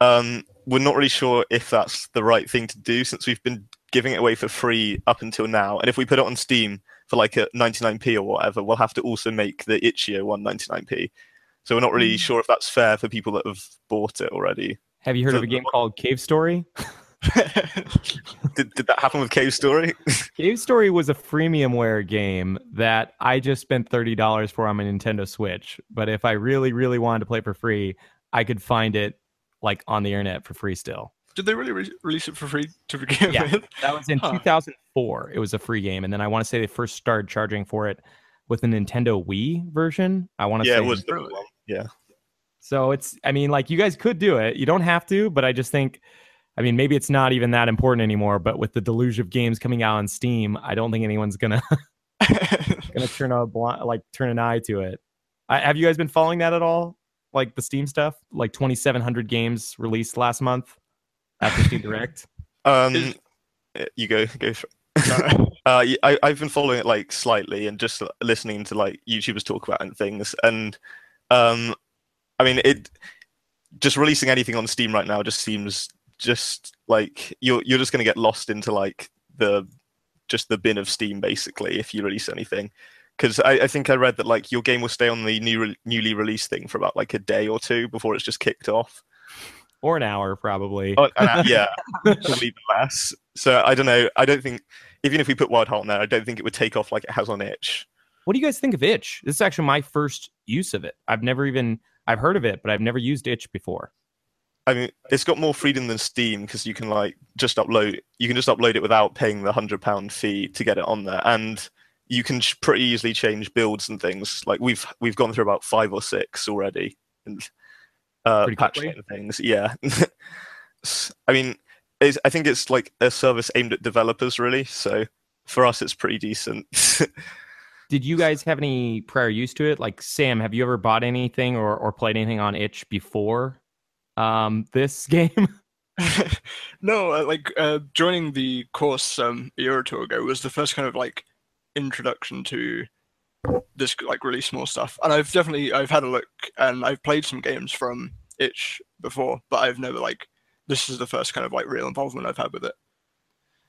um we're not really sure if that's the right thing to do since we've been giving it away for free up until now, and if we put it on Steam for like a 99p or whatever, we'll have to also make the Itch.io one 99p. So we're not really Mm. sure if that's fair for people that have bought it already. Have you heard So of a game called Cave Story? Did, did that happen with Cave Story? Cave Story was a freemiumware game that I just spent thirty dollars for on my Nintendo Switch. But if I really, really wanted to play for free, I could find it like on the internet for free still. Did they really re- release it for free to begin Yeah, with? that was in Huh. 2004. It was a free game, and then I want to say they first started charging for it with the Nintendo Wii version. I want to yeah, say it was the. Yeah. So it's, I mean, like you guys could do it. You don't have to, but I just think, I mean, maybe it's not even that important anymore. But with the deluge of games coming out on Steam, I don't think anyone's gonna gonna turn a blind, like turn an eye to it. I, have you guys been following that at all? Like the Steam stuff, like 2,700 games released last month after Steam Direct. Um, uh, you go go. For uh, y- I, I've been following it like slightly and just listening to like YouTubers talk about it and things. And um, I mean, it just releasing anything on Steam right now just seems just like you're you're just gonna get lost into like the just the bin of Steam basically if you release anything. Because I, I think I read that like your game will stay on the new newly released thing for about like a day or two before it's just kicked off. or an hour probably. Oh, and, uh, yeah, probably even less. So I don't know. I don't think even if we put Wild Heart on there, I don't think it would take off like it has on Itch. What do you guys think of Itch? This is actually my first use of it. I've never even I've heard of it, but I've never used Itch before. I mean, it's got more freedom than Steam because you can like just upload. You can just upload it without paying the hundred pound fee to get it on there, and you can pretty easily change builds and things. Like we've we've gone through about five or six already, and uh, patching things. Yeah, I mean, it's, I think it's like a service aimed at developers, really. So for us, it's pretty decent. Did you guys have any prior use to it? Like Sam, have you ever bought anything or, or played anything on Itch before um, this game? No, uh, like uh, joining the course um, a year or two ago was the first kind of like introduction to this like really small stuff. And I've definitely I've had a look and I've played some games from Itch before, but I've never like this is the first kind of like real involvement I've had with it.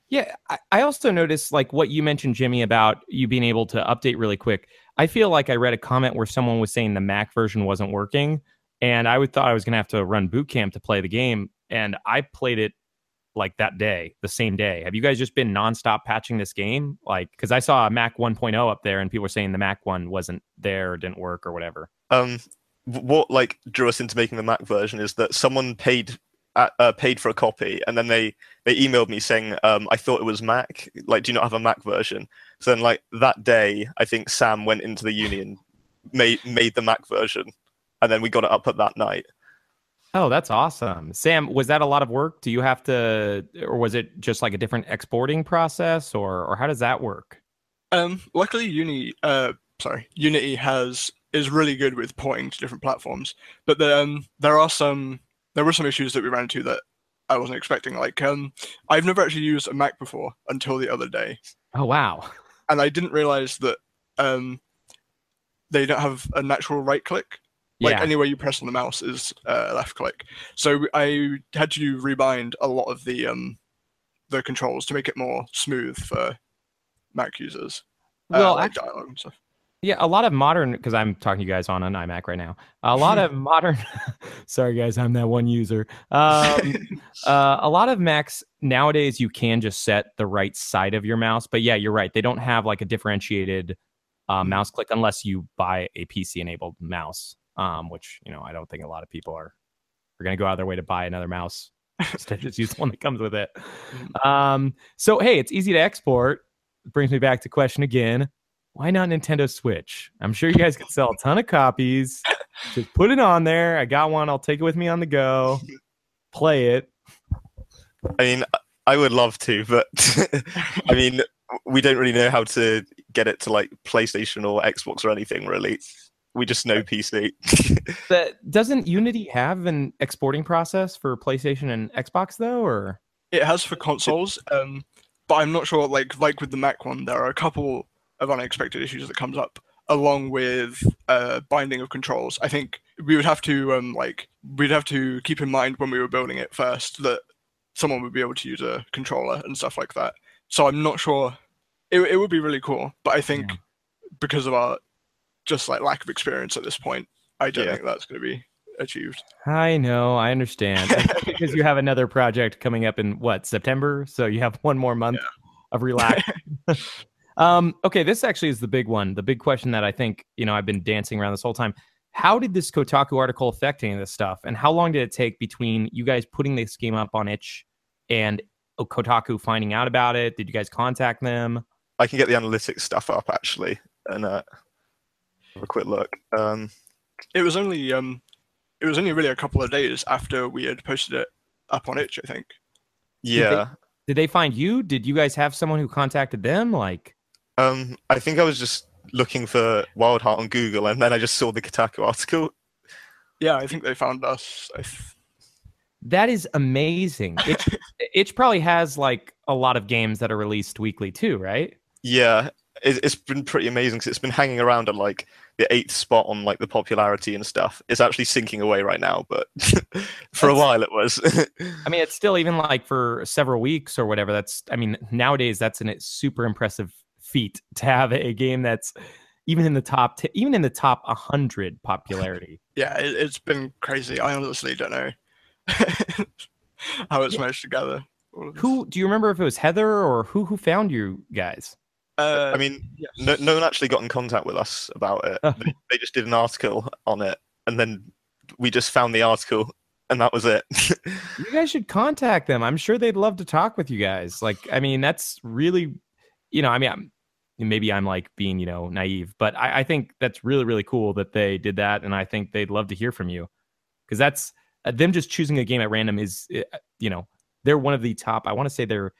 Yeah, I, I also noticed like what you mentioned, Jimmy, about you being able to update really quick. I feel like I read a comment where someone was saying the Mac version wasn't working, and I would thought I was gonna have to run boot camp to play the game, and I played it like that day, the same day. Have you guys just been nonstop patching this game? Like, because I saw a Mac 1.0 up there, and people were saying the Mac one wasn't there, or didn't work, or whatever. um, what like drew us into making the Mac version is that someone paid uh, uh, paid for a copy, and then they they emailed me saying, um, "I thought it was Mac. Like, do you not have a Mac version?" So then, like that day, I think Sam went into the union, made made the Mac version, and then we got it up at that night. Oh, that's awesome. Sam, was that a lot of work? Do you have to, or was it just like a different exporting process, or or how does that work? Um, luckily, Uni, uh, sorry, Unity has is really good with porting to different platforms, but the, um, there are some there were some issues that we ran into that I wasn't expecting. Like, um, I've never actually used a Mac before until the other day, Oh wow. and I didn't realize that um, they don't have a natural right click. Like Yeah. anywhere you press on the mouse is uh, left click. So I had to rebind a lot of the um, the controls to make it more smooth for Mac users. Uh, Well, like actu- dialogue and stuff. Yeah, a lot of modern because I'm talking to you guys on an iMac right now. A lot of modern. sorry, guys, I'm that one user. Um, uh, a lot of Macs nowadays you can just set the right side of your mouse, but yeah, you're right. They don't have like a differentiated uh, mouse click unless you buy a PC enabled mouse, um, which you know I don't think a lot of people are are going to go out of their way to buy another mouse instead of just use the one that comes with it. Um, so hey, it's easy to export. Brings me back to question again why not Nintendo Switch? I'm sure you guys could sell a ton of copies. Just put it on there. I got one. I'll take it with me on the go. Play it. I mean, I would love to, but I mean, we don't really know how to get it to like PlayStation or Xbox or anything. Really, we just know PC. But doesn't Unity have an exporting process for PlayStation and Xbox though, or It has for consoles, um, but I'm not sure. Like like with the Mac one, there are a couple of unexpected issues that comes up, along with uh, binding of controls. I think we would have to um, like we'd have to keep in mind when we were building it first that someone would be able to use a controller and stuff like that. So I'm not sure. It it would be really cool, but I think because of our just like lack of experience at this point, I don't Yeah. think that's going to be achieved. I know, I understand. Because you have another project coming up in what September, so you have one more month of relax. um, okay, this actually is the big one, the big question that I think you know I've been dancing around this whole time. How did this Kotaku article affect any of this stuff, and how long did it take between you guys putting this game up on itch and Kotaku finding out about it? Did you guys contact them? I can get the analytics stuff up actually and uh, have a quick look. Um, It was only um, it was only really a couple of days after we had posted it up on itch. I think. Did they- yeah. Did they find you? Did you guys have someone who contacted them? Like, Um, I think I was just looking for Wild Heart on Google, and then I just saw the Kotaku article. Yeah, I think they found us. I th- That is amazing. Itch, Itch probably has like a lot of games that are released weekly too, right? Yeah, it, it's been pretty amazing because it's been hanging around at like the eighth spot on like the popularity and stuff. It's actually sinking away right now, but for a while it was. I mean, it's still even like for several weeks or whatever. That's, I mean, nowadays that's a super impressive feat to have a game that's even in the top, t- even in the top 100 popularity. yeah, it, it's been crazy. I honestly don't know how it's managed to gather. all of this. who do you remember if it was Heather or who who found you guys? Uh, I mean, no, no one actually got in contact with us about it. They, they just did an article on it, and then we just found the article, and that was it. You guys should contact them. I'm sure they'd love to talk with you guys. Like, I mean, that's really, you know, I mean, I'm, maybe I'm like being, you know, naive, but I, I think that's really, really cool that they did that, and I think they'd love to hear from you because that's uh, them just choosing a game at random is, uh, you know, they're one of the top. I want to say they're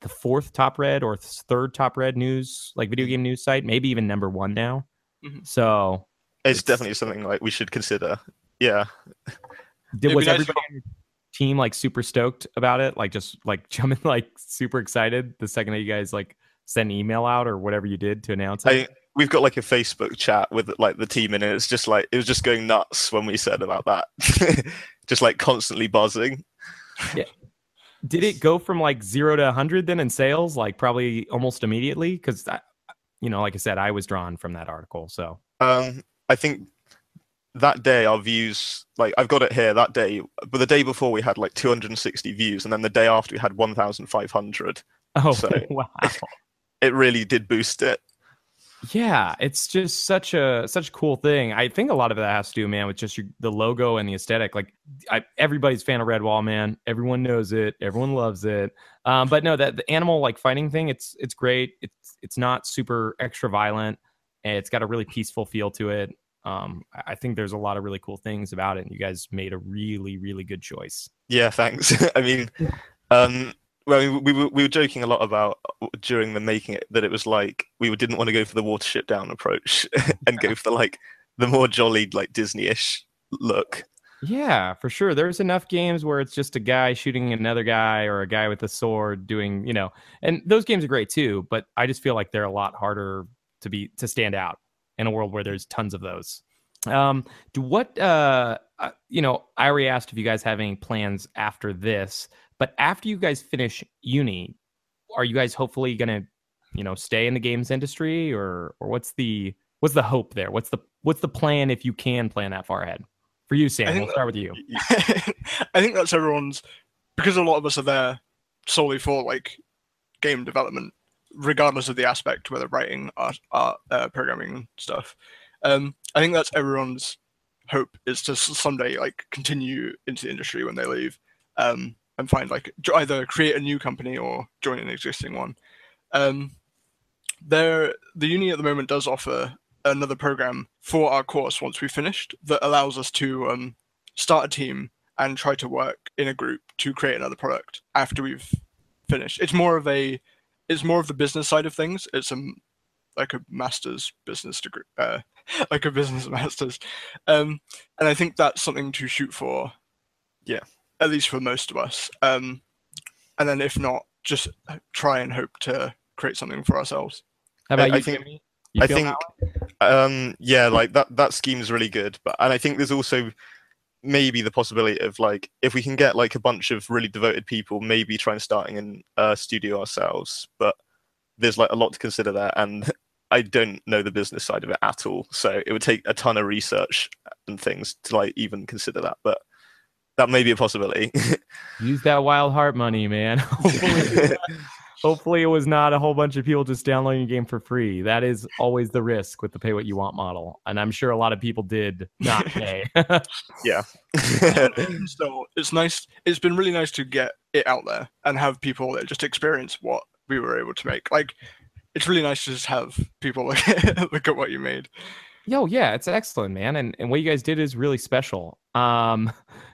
the fourth top red or third top red news, like video game news site, maybe even number one now. Mhm. So it's, definitely something like we should consider. Yeah. Did, was be nice everybody on your team like super stoked about it? Like just like jumping like super excited the second that you guys like sent an email out or whatever you did to announce it? I we've got like a Facebook chat with like the team in it. It's just like it was just going nuts when we said about that. just like constantly buzzing. yeah. Did it go from like zero to 100 then in sales, like probably almost immediately? Because, you know, like I said, I was drawn from that article. So, Um, I think that day our views, like I've got it here. That day, but the day before we had like 260 views, and then the day after we had 1,500. oh, So wow. it really did boost it. Yeah, it's just such a such a cool thing. I think a lot of that has to do, man, with just your, the logo and the aesthetic. Like, I, everybody's fan of Redwall, man. Everyone knows it. Everyone loves it. Um, but no, that the animal like fighting thing, it's it's great. It's it's not super extra violent. And it's got a really peaceful feel to it. Um, I- I think there's a lot of really cool things about it. And you guys made a really really good choice. Yeah, thanks. I mean, um, well, I mean, we were we were joking a lot about uh, during the making it that it was like we didn't want to go for the watership down approach and go for the, like the more jolly like Disney-ish look. Yeah, for sure. There's enough games where it's just a guy shooting another guy or a guy with a sword doing, you know, and those games are great too, but I just feel like they're a lot harder to be to stand out in a world where there's tons of those. Um, do what uh, uh you know, I already asked if you guys have any plans after this, but after you guys finish uni, are you guys hopefully gonna, you know, stay in the games industry or or what's the what's the hope there? What's the what's the plan if you can plan that far ahead? For you, Sam, we'll start with you. I think that's everyone's because a lot of us are there solely for like game development, regardless of the aspect, whether writing, art, art uh, programming, stuff. Um, I think that's everyone's hope is to someday like continue into the industry when they leave, um, and find like either create a new company or join an existing one. Um, there, the uni at the moment does offer another program for our course once we've finished that allows us to um, start a team and try to work in a group to create another product after we've finished. It's more of a, it's more of the business side of things. It's a m- like a master's business degree, uh, like a business master's, um, and I think that's something to shoot for. Yeah, at least for most of us. Um, and then if not, just try and hope to create something for ourselves. How about I, you, I think, You I think, um, yeah, like that that scheme's really good, but and I think there's also maybe the possibility of like if we can get like a bunch of really devoted people, maybe try and starting in a studio ourselves. But there's like a lot to consider there, and I don't know the business side of it at all. So it would take a ton of research and things to like even consider that. But that may be a possibility. Use that wild heart money, man. hopefully, hopefully it was not a whole bunch of people just downloading a game for free. That is always the risk with the pay what you want model, and I'm sure a lot of people did not pay. yeah. so it's nice. It's been really nice to get it out there and have people just experience what we were able to make. Like, it's really nice to just have people look at, look at what you made. Yo, yeah, it's excellent, man. And and what you guys did is really special. Um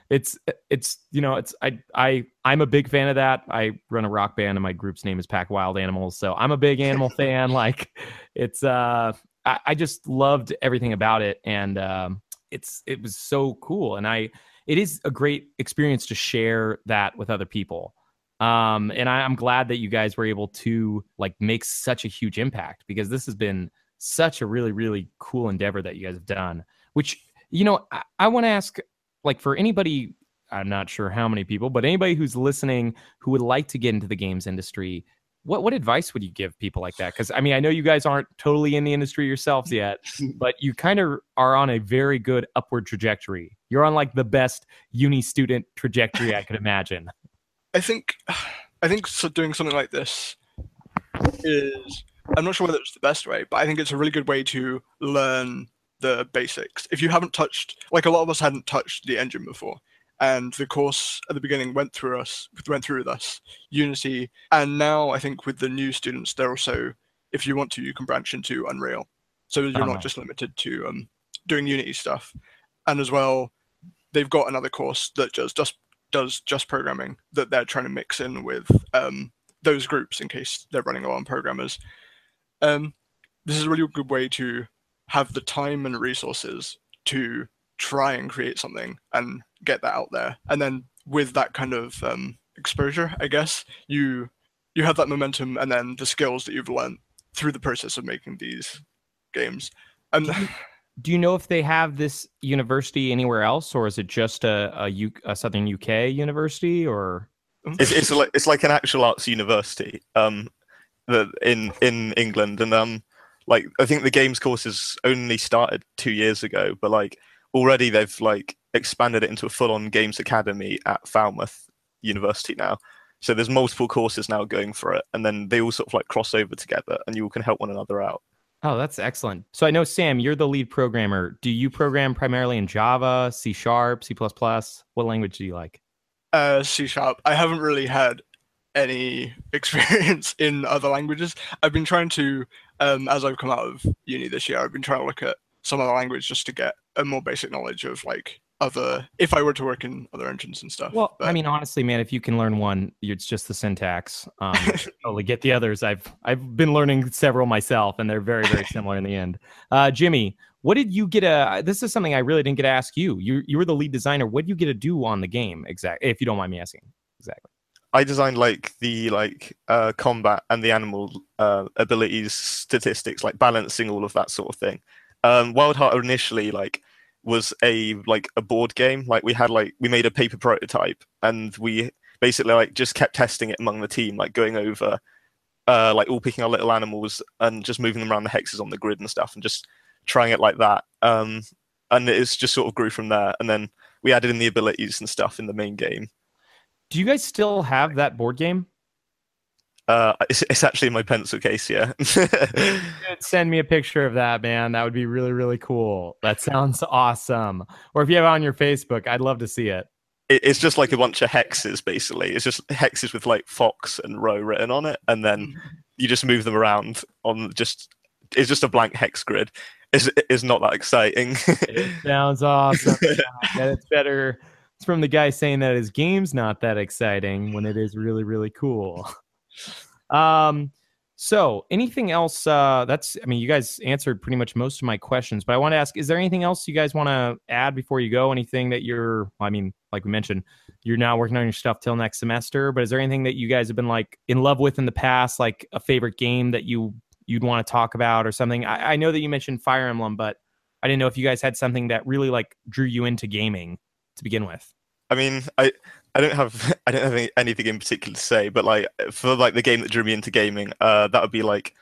it's it's you know, it's I I I'm a big fan of that. I run a rock band and my group's name is Pack Wild Animals. So I'm a big animal fan. Like it's uh I, I just loved everything about it and um it's it was so cool. And I it is a great experience to share that with other people. Um and I, I'm glad that you guys were able to like make such a huge impact because this has been such a really really cool endeavor that you guys have done which you know i, I want to ask like for anybody i'm not sure how many people but anybody who's listening who would like to get into the games industry what what advice would you give people like that because i mean i know you guys aren't totally in the industry yourselves yet but you kind of are on a very good upward trajectory you're on like the best uni student trajectory i could imagine I think, I think so doing something like this is. I'm not sure whether it's the best way, but I think it's a really good way to learn the basics. If you haven't touched, like a lot of us hadn't touched the engine before, and the course at the beginning went through us, went through with us, Unity, and now I think with the new students, they're also, if you want to, you can branch into Unreal, so you're not just limited to um, doing Unity stuff, and as well, they've got another course that just just does just programming that they're trying to mix in with um, those groups in case they're running low on programmers. Um, this is a really good way to have the time and resources to try and create something and get that out there. And then with that kind of um, exposure, I guess you you have that momentum and then the skills that you've learned through the process of making these games. And do you know if they have this university anywhere else or is it just a, a, U, a southern uk university or it's, it's like it's like an actual arts university um that in in england and um like i think the games courses only started two years ago but like already they've like expanded it into a full-on games academy at falmouth university now. So there's multiple courses now going for it and then they all sort of like cross over together and you all can help one another out. Oh that's excellent. So i know sam you're the lead programmer. Do you program primarily in java c sharp c++ plus? What language do you like? Uh, C sharp. I haven't really had any experience in other languages. I've been trying to, um, as I've come out of uni this year, I've been trying to look at some other language just to get a more basic knowledge of like other, if I were to work in other engines and stuff. well i mean honestly man if you can learn one it's just the syntax. Um totally get the others. I've i've been learning several myself and they're very very similar in the end. Uh jimmy what did you get a this is something i really didn't get to ask you. You you were the lead designer. What did you get to do on the game exactly if you don't mind me asking? Exactly I designed like the like uh, combat and the animal uh, abilities, statistics, like balancing all of that sort of thing. Um, Wild Heart initially like was a like a board game. Like we had like we made a paper prototype and we basically like just kept testing it among the team, like going over uh, like all picking our little animals and just moving them around the hexes on the grid and stuff and just trying it like that. Um, and it's just sort of grew from there. And then we added in the abilities and stuff in the main game. Do you guys still have that board game Uh, it's, it's actually in my pencil case, yeah. send me a picture of that man that would be really really cool that sounds awesome or if you have it on your facebook i'd love to see it it, it's just like a bunch of hexes, basically. It's just hexes with like Fox and Row written on it, and then you just move them around on just. It's just a blank hex grid. It's, it's not that exciting. Sounds awesome. and it's better. It's from the guy saying that his game's not that exciting when it is really, really cool. Um, so anything else? Uh, that's, I mean, you guys answered pretty much most of my questions, but I want to ask, is there anything else you guys want to add before you go? Anything that you're, I mean, like we mentioned, you're now working on your stuff till next semester, but is there anything that you guys have been like in love with in the past, like a favorite game that you, you'd want to talk about or something? I, I know that you mentioned Fire Emblem, but I didn't know if you guys had something that really like drew you into gaming. To begin with? I mean, I I don't have I don't have any, anything in particular to say, but like for like the game that drew me into gaming, uh, that would be like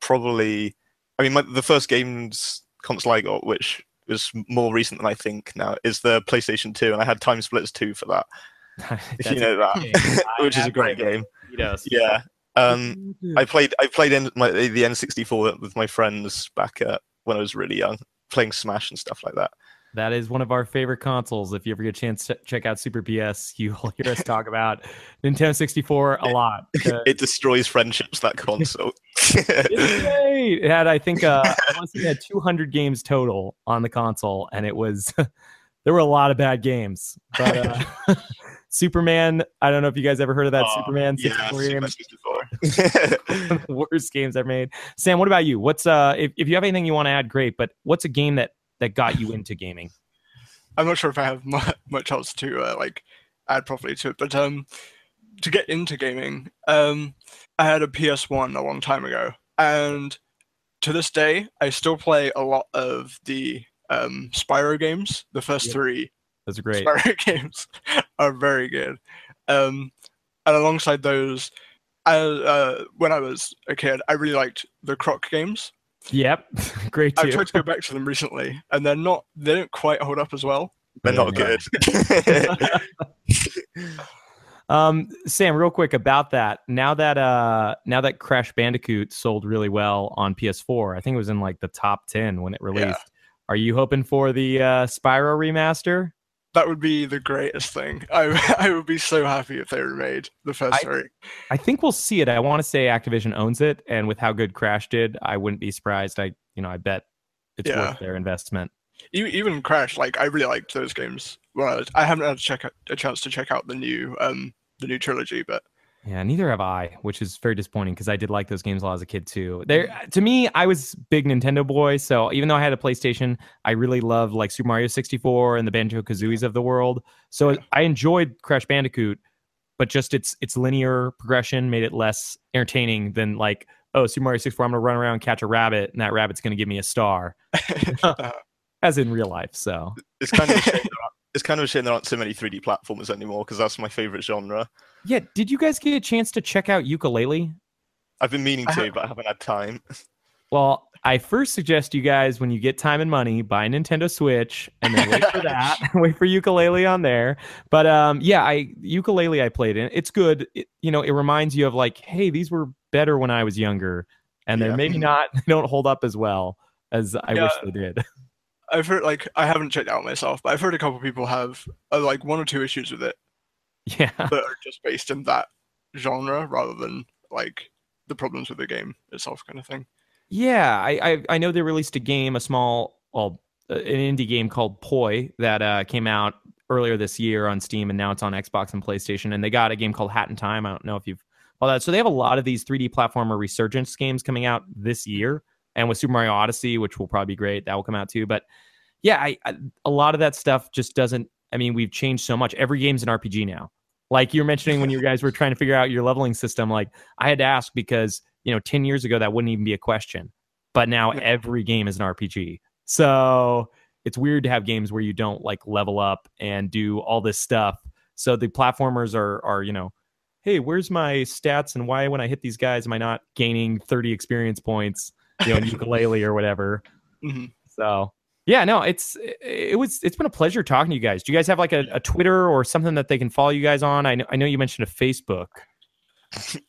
probably. I mean, my, the first games console I got, which was more recent than I think now, is the PlayStation Two, and I had TimeSplitters Two for that. if you know that, great game. I which is a great game. Yes. Yeah. Um, I played I played in my, the N64 with my friends back uh, when I was really young, playing Smash and stuff like that. That is one of our favorite consoles. If you ever get a chance to check out Super BS, you'll hear us talk about Nintendo 64 a lot. it destroys friendships. That console. It had, I think, uh, I want to say it had 200 games total on the console, and it was there were a lot of bad games. But uh, Superman, I don't know if you guys ever heard of that Oh, Superman 64 Super game. 64. One of the worst games ever made. Sam, what about you? What's uh, if, if you have anything you want to add, great. But what's a game that that got you into gaming? I'm not sure if I have much else to uh, like add properly to it, but um, to get into gaming, um, I had a PS1 a long time ago, and to this day, I still play a lot of the um, Spyro games. The first Yep. three are great. Spyro games are very good. Um, and alongside those, I, uh, when I was a kid, I really liked the Croc games. Yep, great too. I've tried to go back to them recently, and they're not. They don't quite hold up as well. They're not good. Um, Sam, real quick about that. Now that uh, now that Crash Bandicoot sold really well on PS4, I think it was in like the top ten when it released. Are you hoping for the uh, Spyro remaster? That would be the greatest thing. I I would be so happy if they remade the first I- three. I think we'll see it. I want to say Activision owns it, and with how good Crash did, I wouldn't be surprised. I you know I bet it's Yeah. worth their investment. Even Crash, like I really liked those games. Well, I, haven't had a check a chance to check out the new um the new trilogy, but Yeah, neither have I, which is very disappointing because I did like those games a lot as a kid too. There, uh, to me, I was big Nintendo boy, so even though I had a PlayStation, I really loved like Super Mario 64 and the Banjo Kazooies of the world. So I enjoyed Crash Bandicoot, but just its its linear progression made it less entertaining than like, oh, Super Mario 64, I'm gonna run around and catch a rabbit, and that rabbit's gonna give me a star, as in real life. So It's kind of a shame there aren't- it's kind of a shame there aren't so many 3D platformers anymore because that's my favorite genre. yeah, did you guys get a chance to check out Yooka-Laylee? I've been meaning to, but I haven't had time. Well, I first suggest you guys, when you get time and money, buy a Nintendo Switch and then wait for that. wait for Yooka-Laylee on there. But um, yeah, I Yooka-Laylee I played in. It's good. It, you know, it reminds you of like, hey, these were better when I was younger, and they're Yeah. maybe not. They don't hold up as well as I wish they did. I've heard like I haven't checked out myself, but I've heard a couple people have uh, like one or two issues with it Yeah. that are just based in that genre rather than like the problems with the game itself, kind of thing. Yeah, I, I I know they released a game, a small, well, uh, an indie game called Poi that uh, came out earlier this year on Steam, and now it's on Xbox and PlayStation. And they got a game called Hat in Time. I don't know if you've all that. So they have a lot of these 3D platformer resurgence games coming out this year, and with Super Mario Odyssey, which will probably be great, that will come out too. But yeah, I, I a lot of that stuff just doesn't. I mean, we've changed so much. Every game's an RPG now. Like you were mentioning when you guys were trying to figure out your leveling system, like I had to ask because you know 10 years ago that wouldn't even be a question but now every game is an rpg so it's weird to have games where you don't like level up and do all this stuff so the platformers are are you know hey where's my stats and why when i hit these guys am i not gaining 30 experience points you know in Yooka-Laylee or whatever Mhm. so yeah no it's it, it was it's been a pleasure talking to you guys do you guys have like a, a twitter or something that they can follow you guys on i know, I know you mentioned a facebook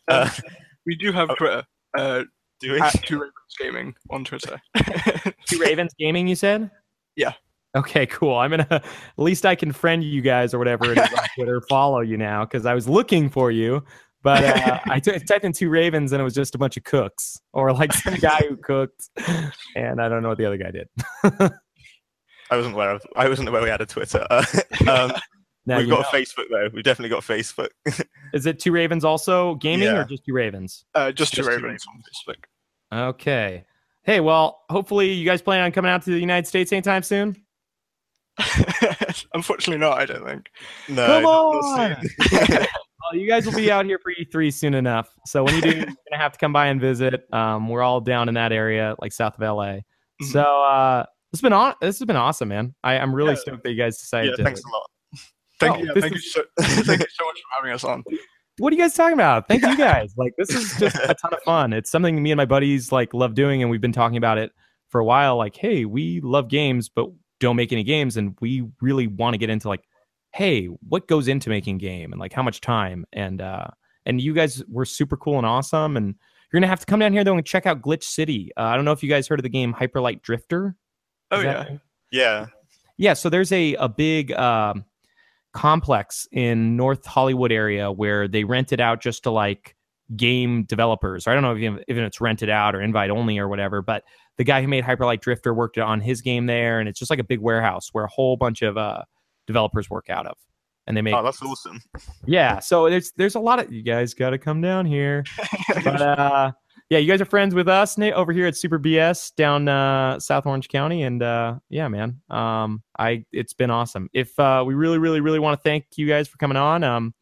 Um, we do have Twitter. Uh, do we? At Two Ravens Gaming on Twitter. Two Ravens Gaming, you said? Yeah. Okay, cool. I'm gonna at least I can friend you guys or whatever it is on Twitter, follow you now because I was looking for you, but uh, I t- typed in two Ravens and it was just a bunch of cooks or like some guy who cooked, and I don't know what the other guy did. I wasn't aware of. I wasn't aware we had a Twitter. um, Now we've you got a know. Facebook though. We've definitely got Facebook. Is it two Ravens also gaming Yeah. or just two Ravens? Uh, just, Two Just Two Ravens on Facebook. Okay. Hey, well, hopefully you guys plan on coming out to the United States anytime soon. Unfortunately, not. I don't think. No. Come not on. You guys will be out here for E3 soon enough. So when you do, you're gonna have to come by and visit. Um, we're all down in that area, like south of LA. So uh, this has been on. This has been awesome, man. I, I'm really Yeah. stoked that you guys decided yeah, to thanks a lot. Thank Oh, you. Yeah, thank you so thank you so much for having us on. What are you guys talking about? Thank you guys. Like this is just a ton of fun. It's something me and my buddies like love doing, and we've been talking about it for a while. Like, hey, we love games, but don't make any games, and we really want to get into like, hey, what goes into making game, and like how much time, and uh, and you guys were super cool and awesome, and you're gonna have to come down here though and check out Glitch City. Uh, I don't know if you guys heard of the game Hyper Light Drifter. Oh yeah. that- Yeah. yeah, so there's a a big um, complex in North Hollywood area where they rent it out just to like game developers. Or I don't know if, if it's rented out or invite only or whatever, but the guy who made Hyper Light Drifter worked on his game there, and it's just like a big warehouse where a whole bunch of uh, developers work out of, and they make. Oh, that's awesome. Yeah, so there's there's a lot of you guys got to come down here. but uh, yeah, you guys are friends with us Nate, over here at Super BS down uh, South Orange County, and uh, yeah, man, um, I it's been awesome. If uh, we really, really, really want to thank you guys for coming on. Um,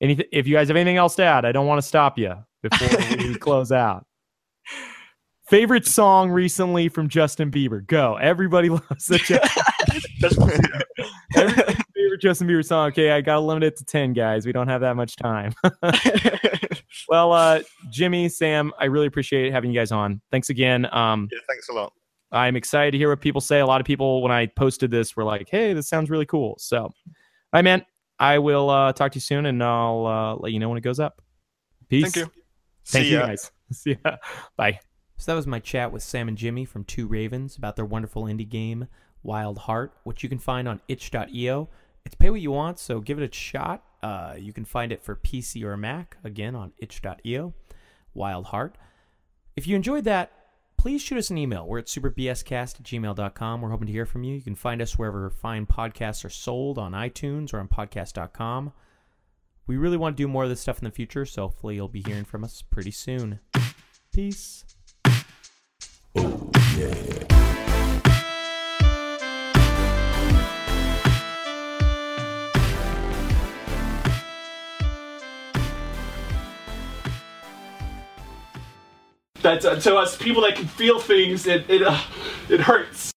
anything, if you guys have anything else to add, I don't want to stop you before we close out. Favorite song recently from Justin Bieber? Go. Everybody loves the Justin Everybody's favorite Justin Bieber song. Okay, I gotta limit it to ten, guys. We don't have that much time. well, uh, Jimmy, Sam, I really appreciate having you guys on. Thanks again. Um, Yeah, thanks a lot. I'm excited to hear what people say. A lot of people, when I posted this, were like, "Hey, this sounds really cool." So, all right, man. I will uh, talk to you soon, and I'll uh, let you know when it goes up. Peace. Thank you. Thank See you, ya. guys. See ya. Bye. So that was my chat with Sam and Jimmy from Two Ravens about their wonderful indie game, Wild Heart, which you can find on itch.io. It's pay what you want, so give it a shot. Uh, you can find it for PC or Mac, again, on itch.io, Wild Heart. If you enjoyed that, please shoot us an email. We're at superbscast at gmail.com. We're hoping to hear from you. You can find us wherever fine podcasts are sold on iTunes or on podcast.com. We really want to do more of this stuff in the future, so hopefully you'll be hearing from us pretty soon. Peace. That's uh, to us people that can feel things. It it uh, it hurts.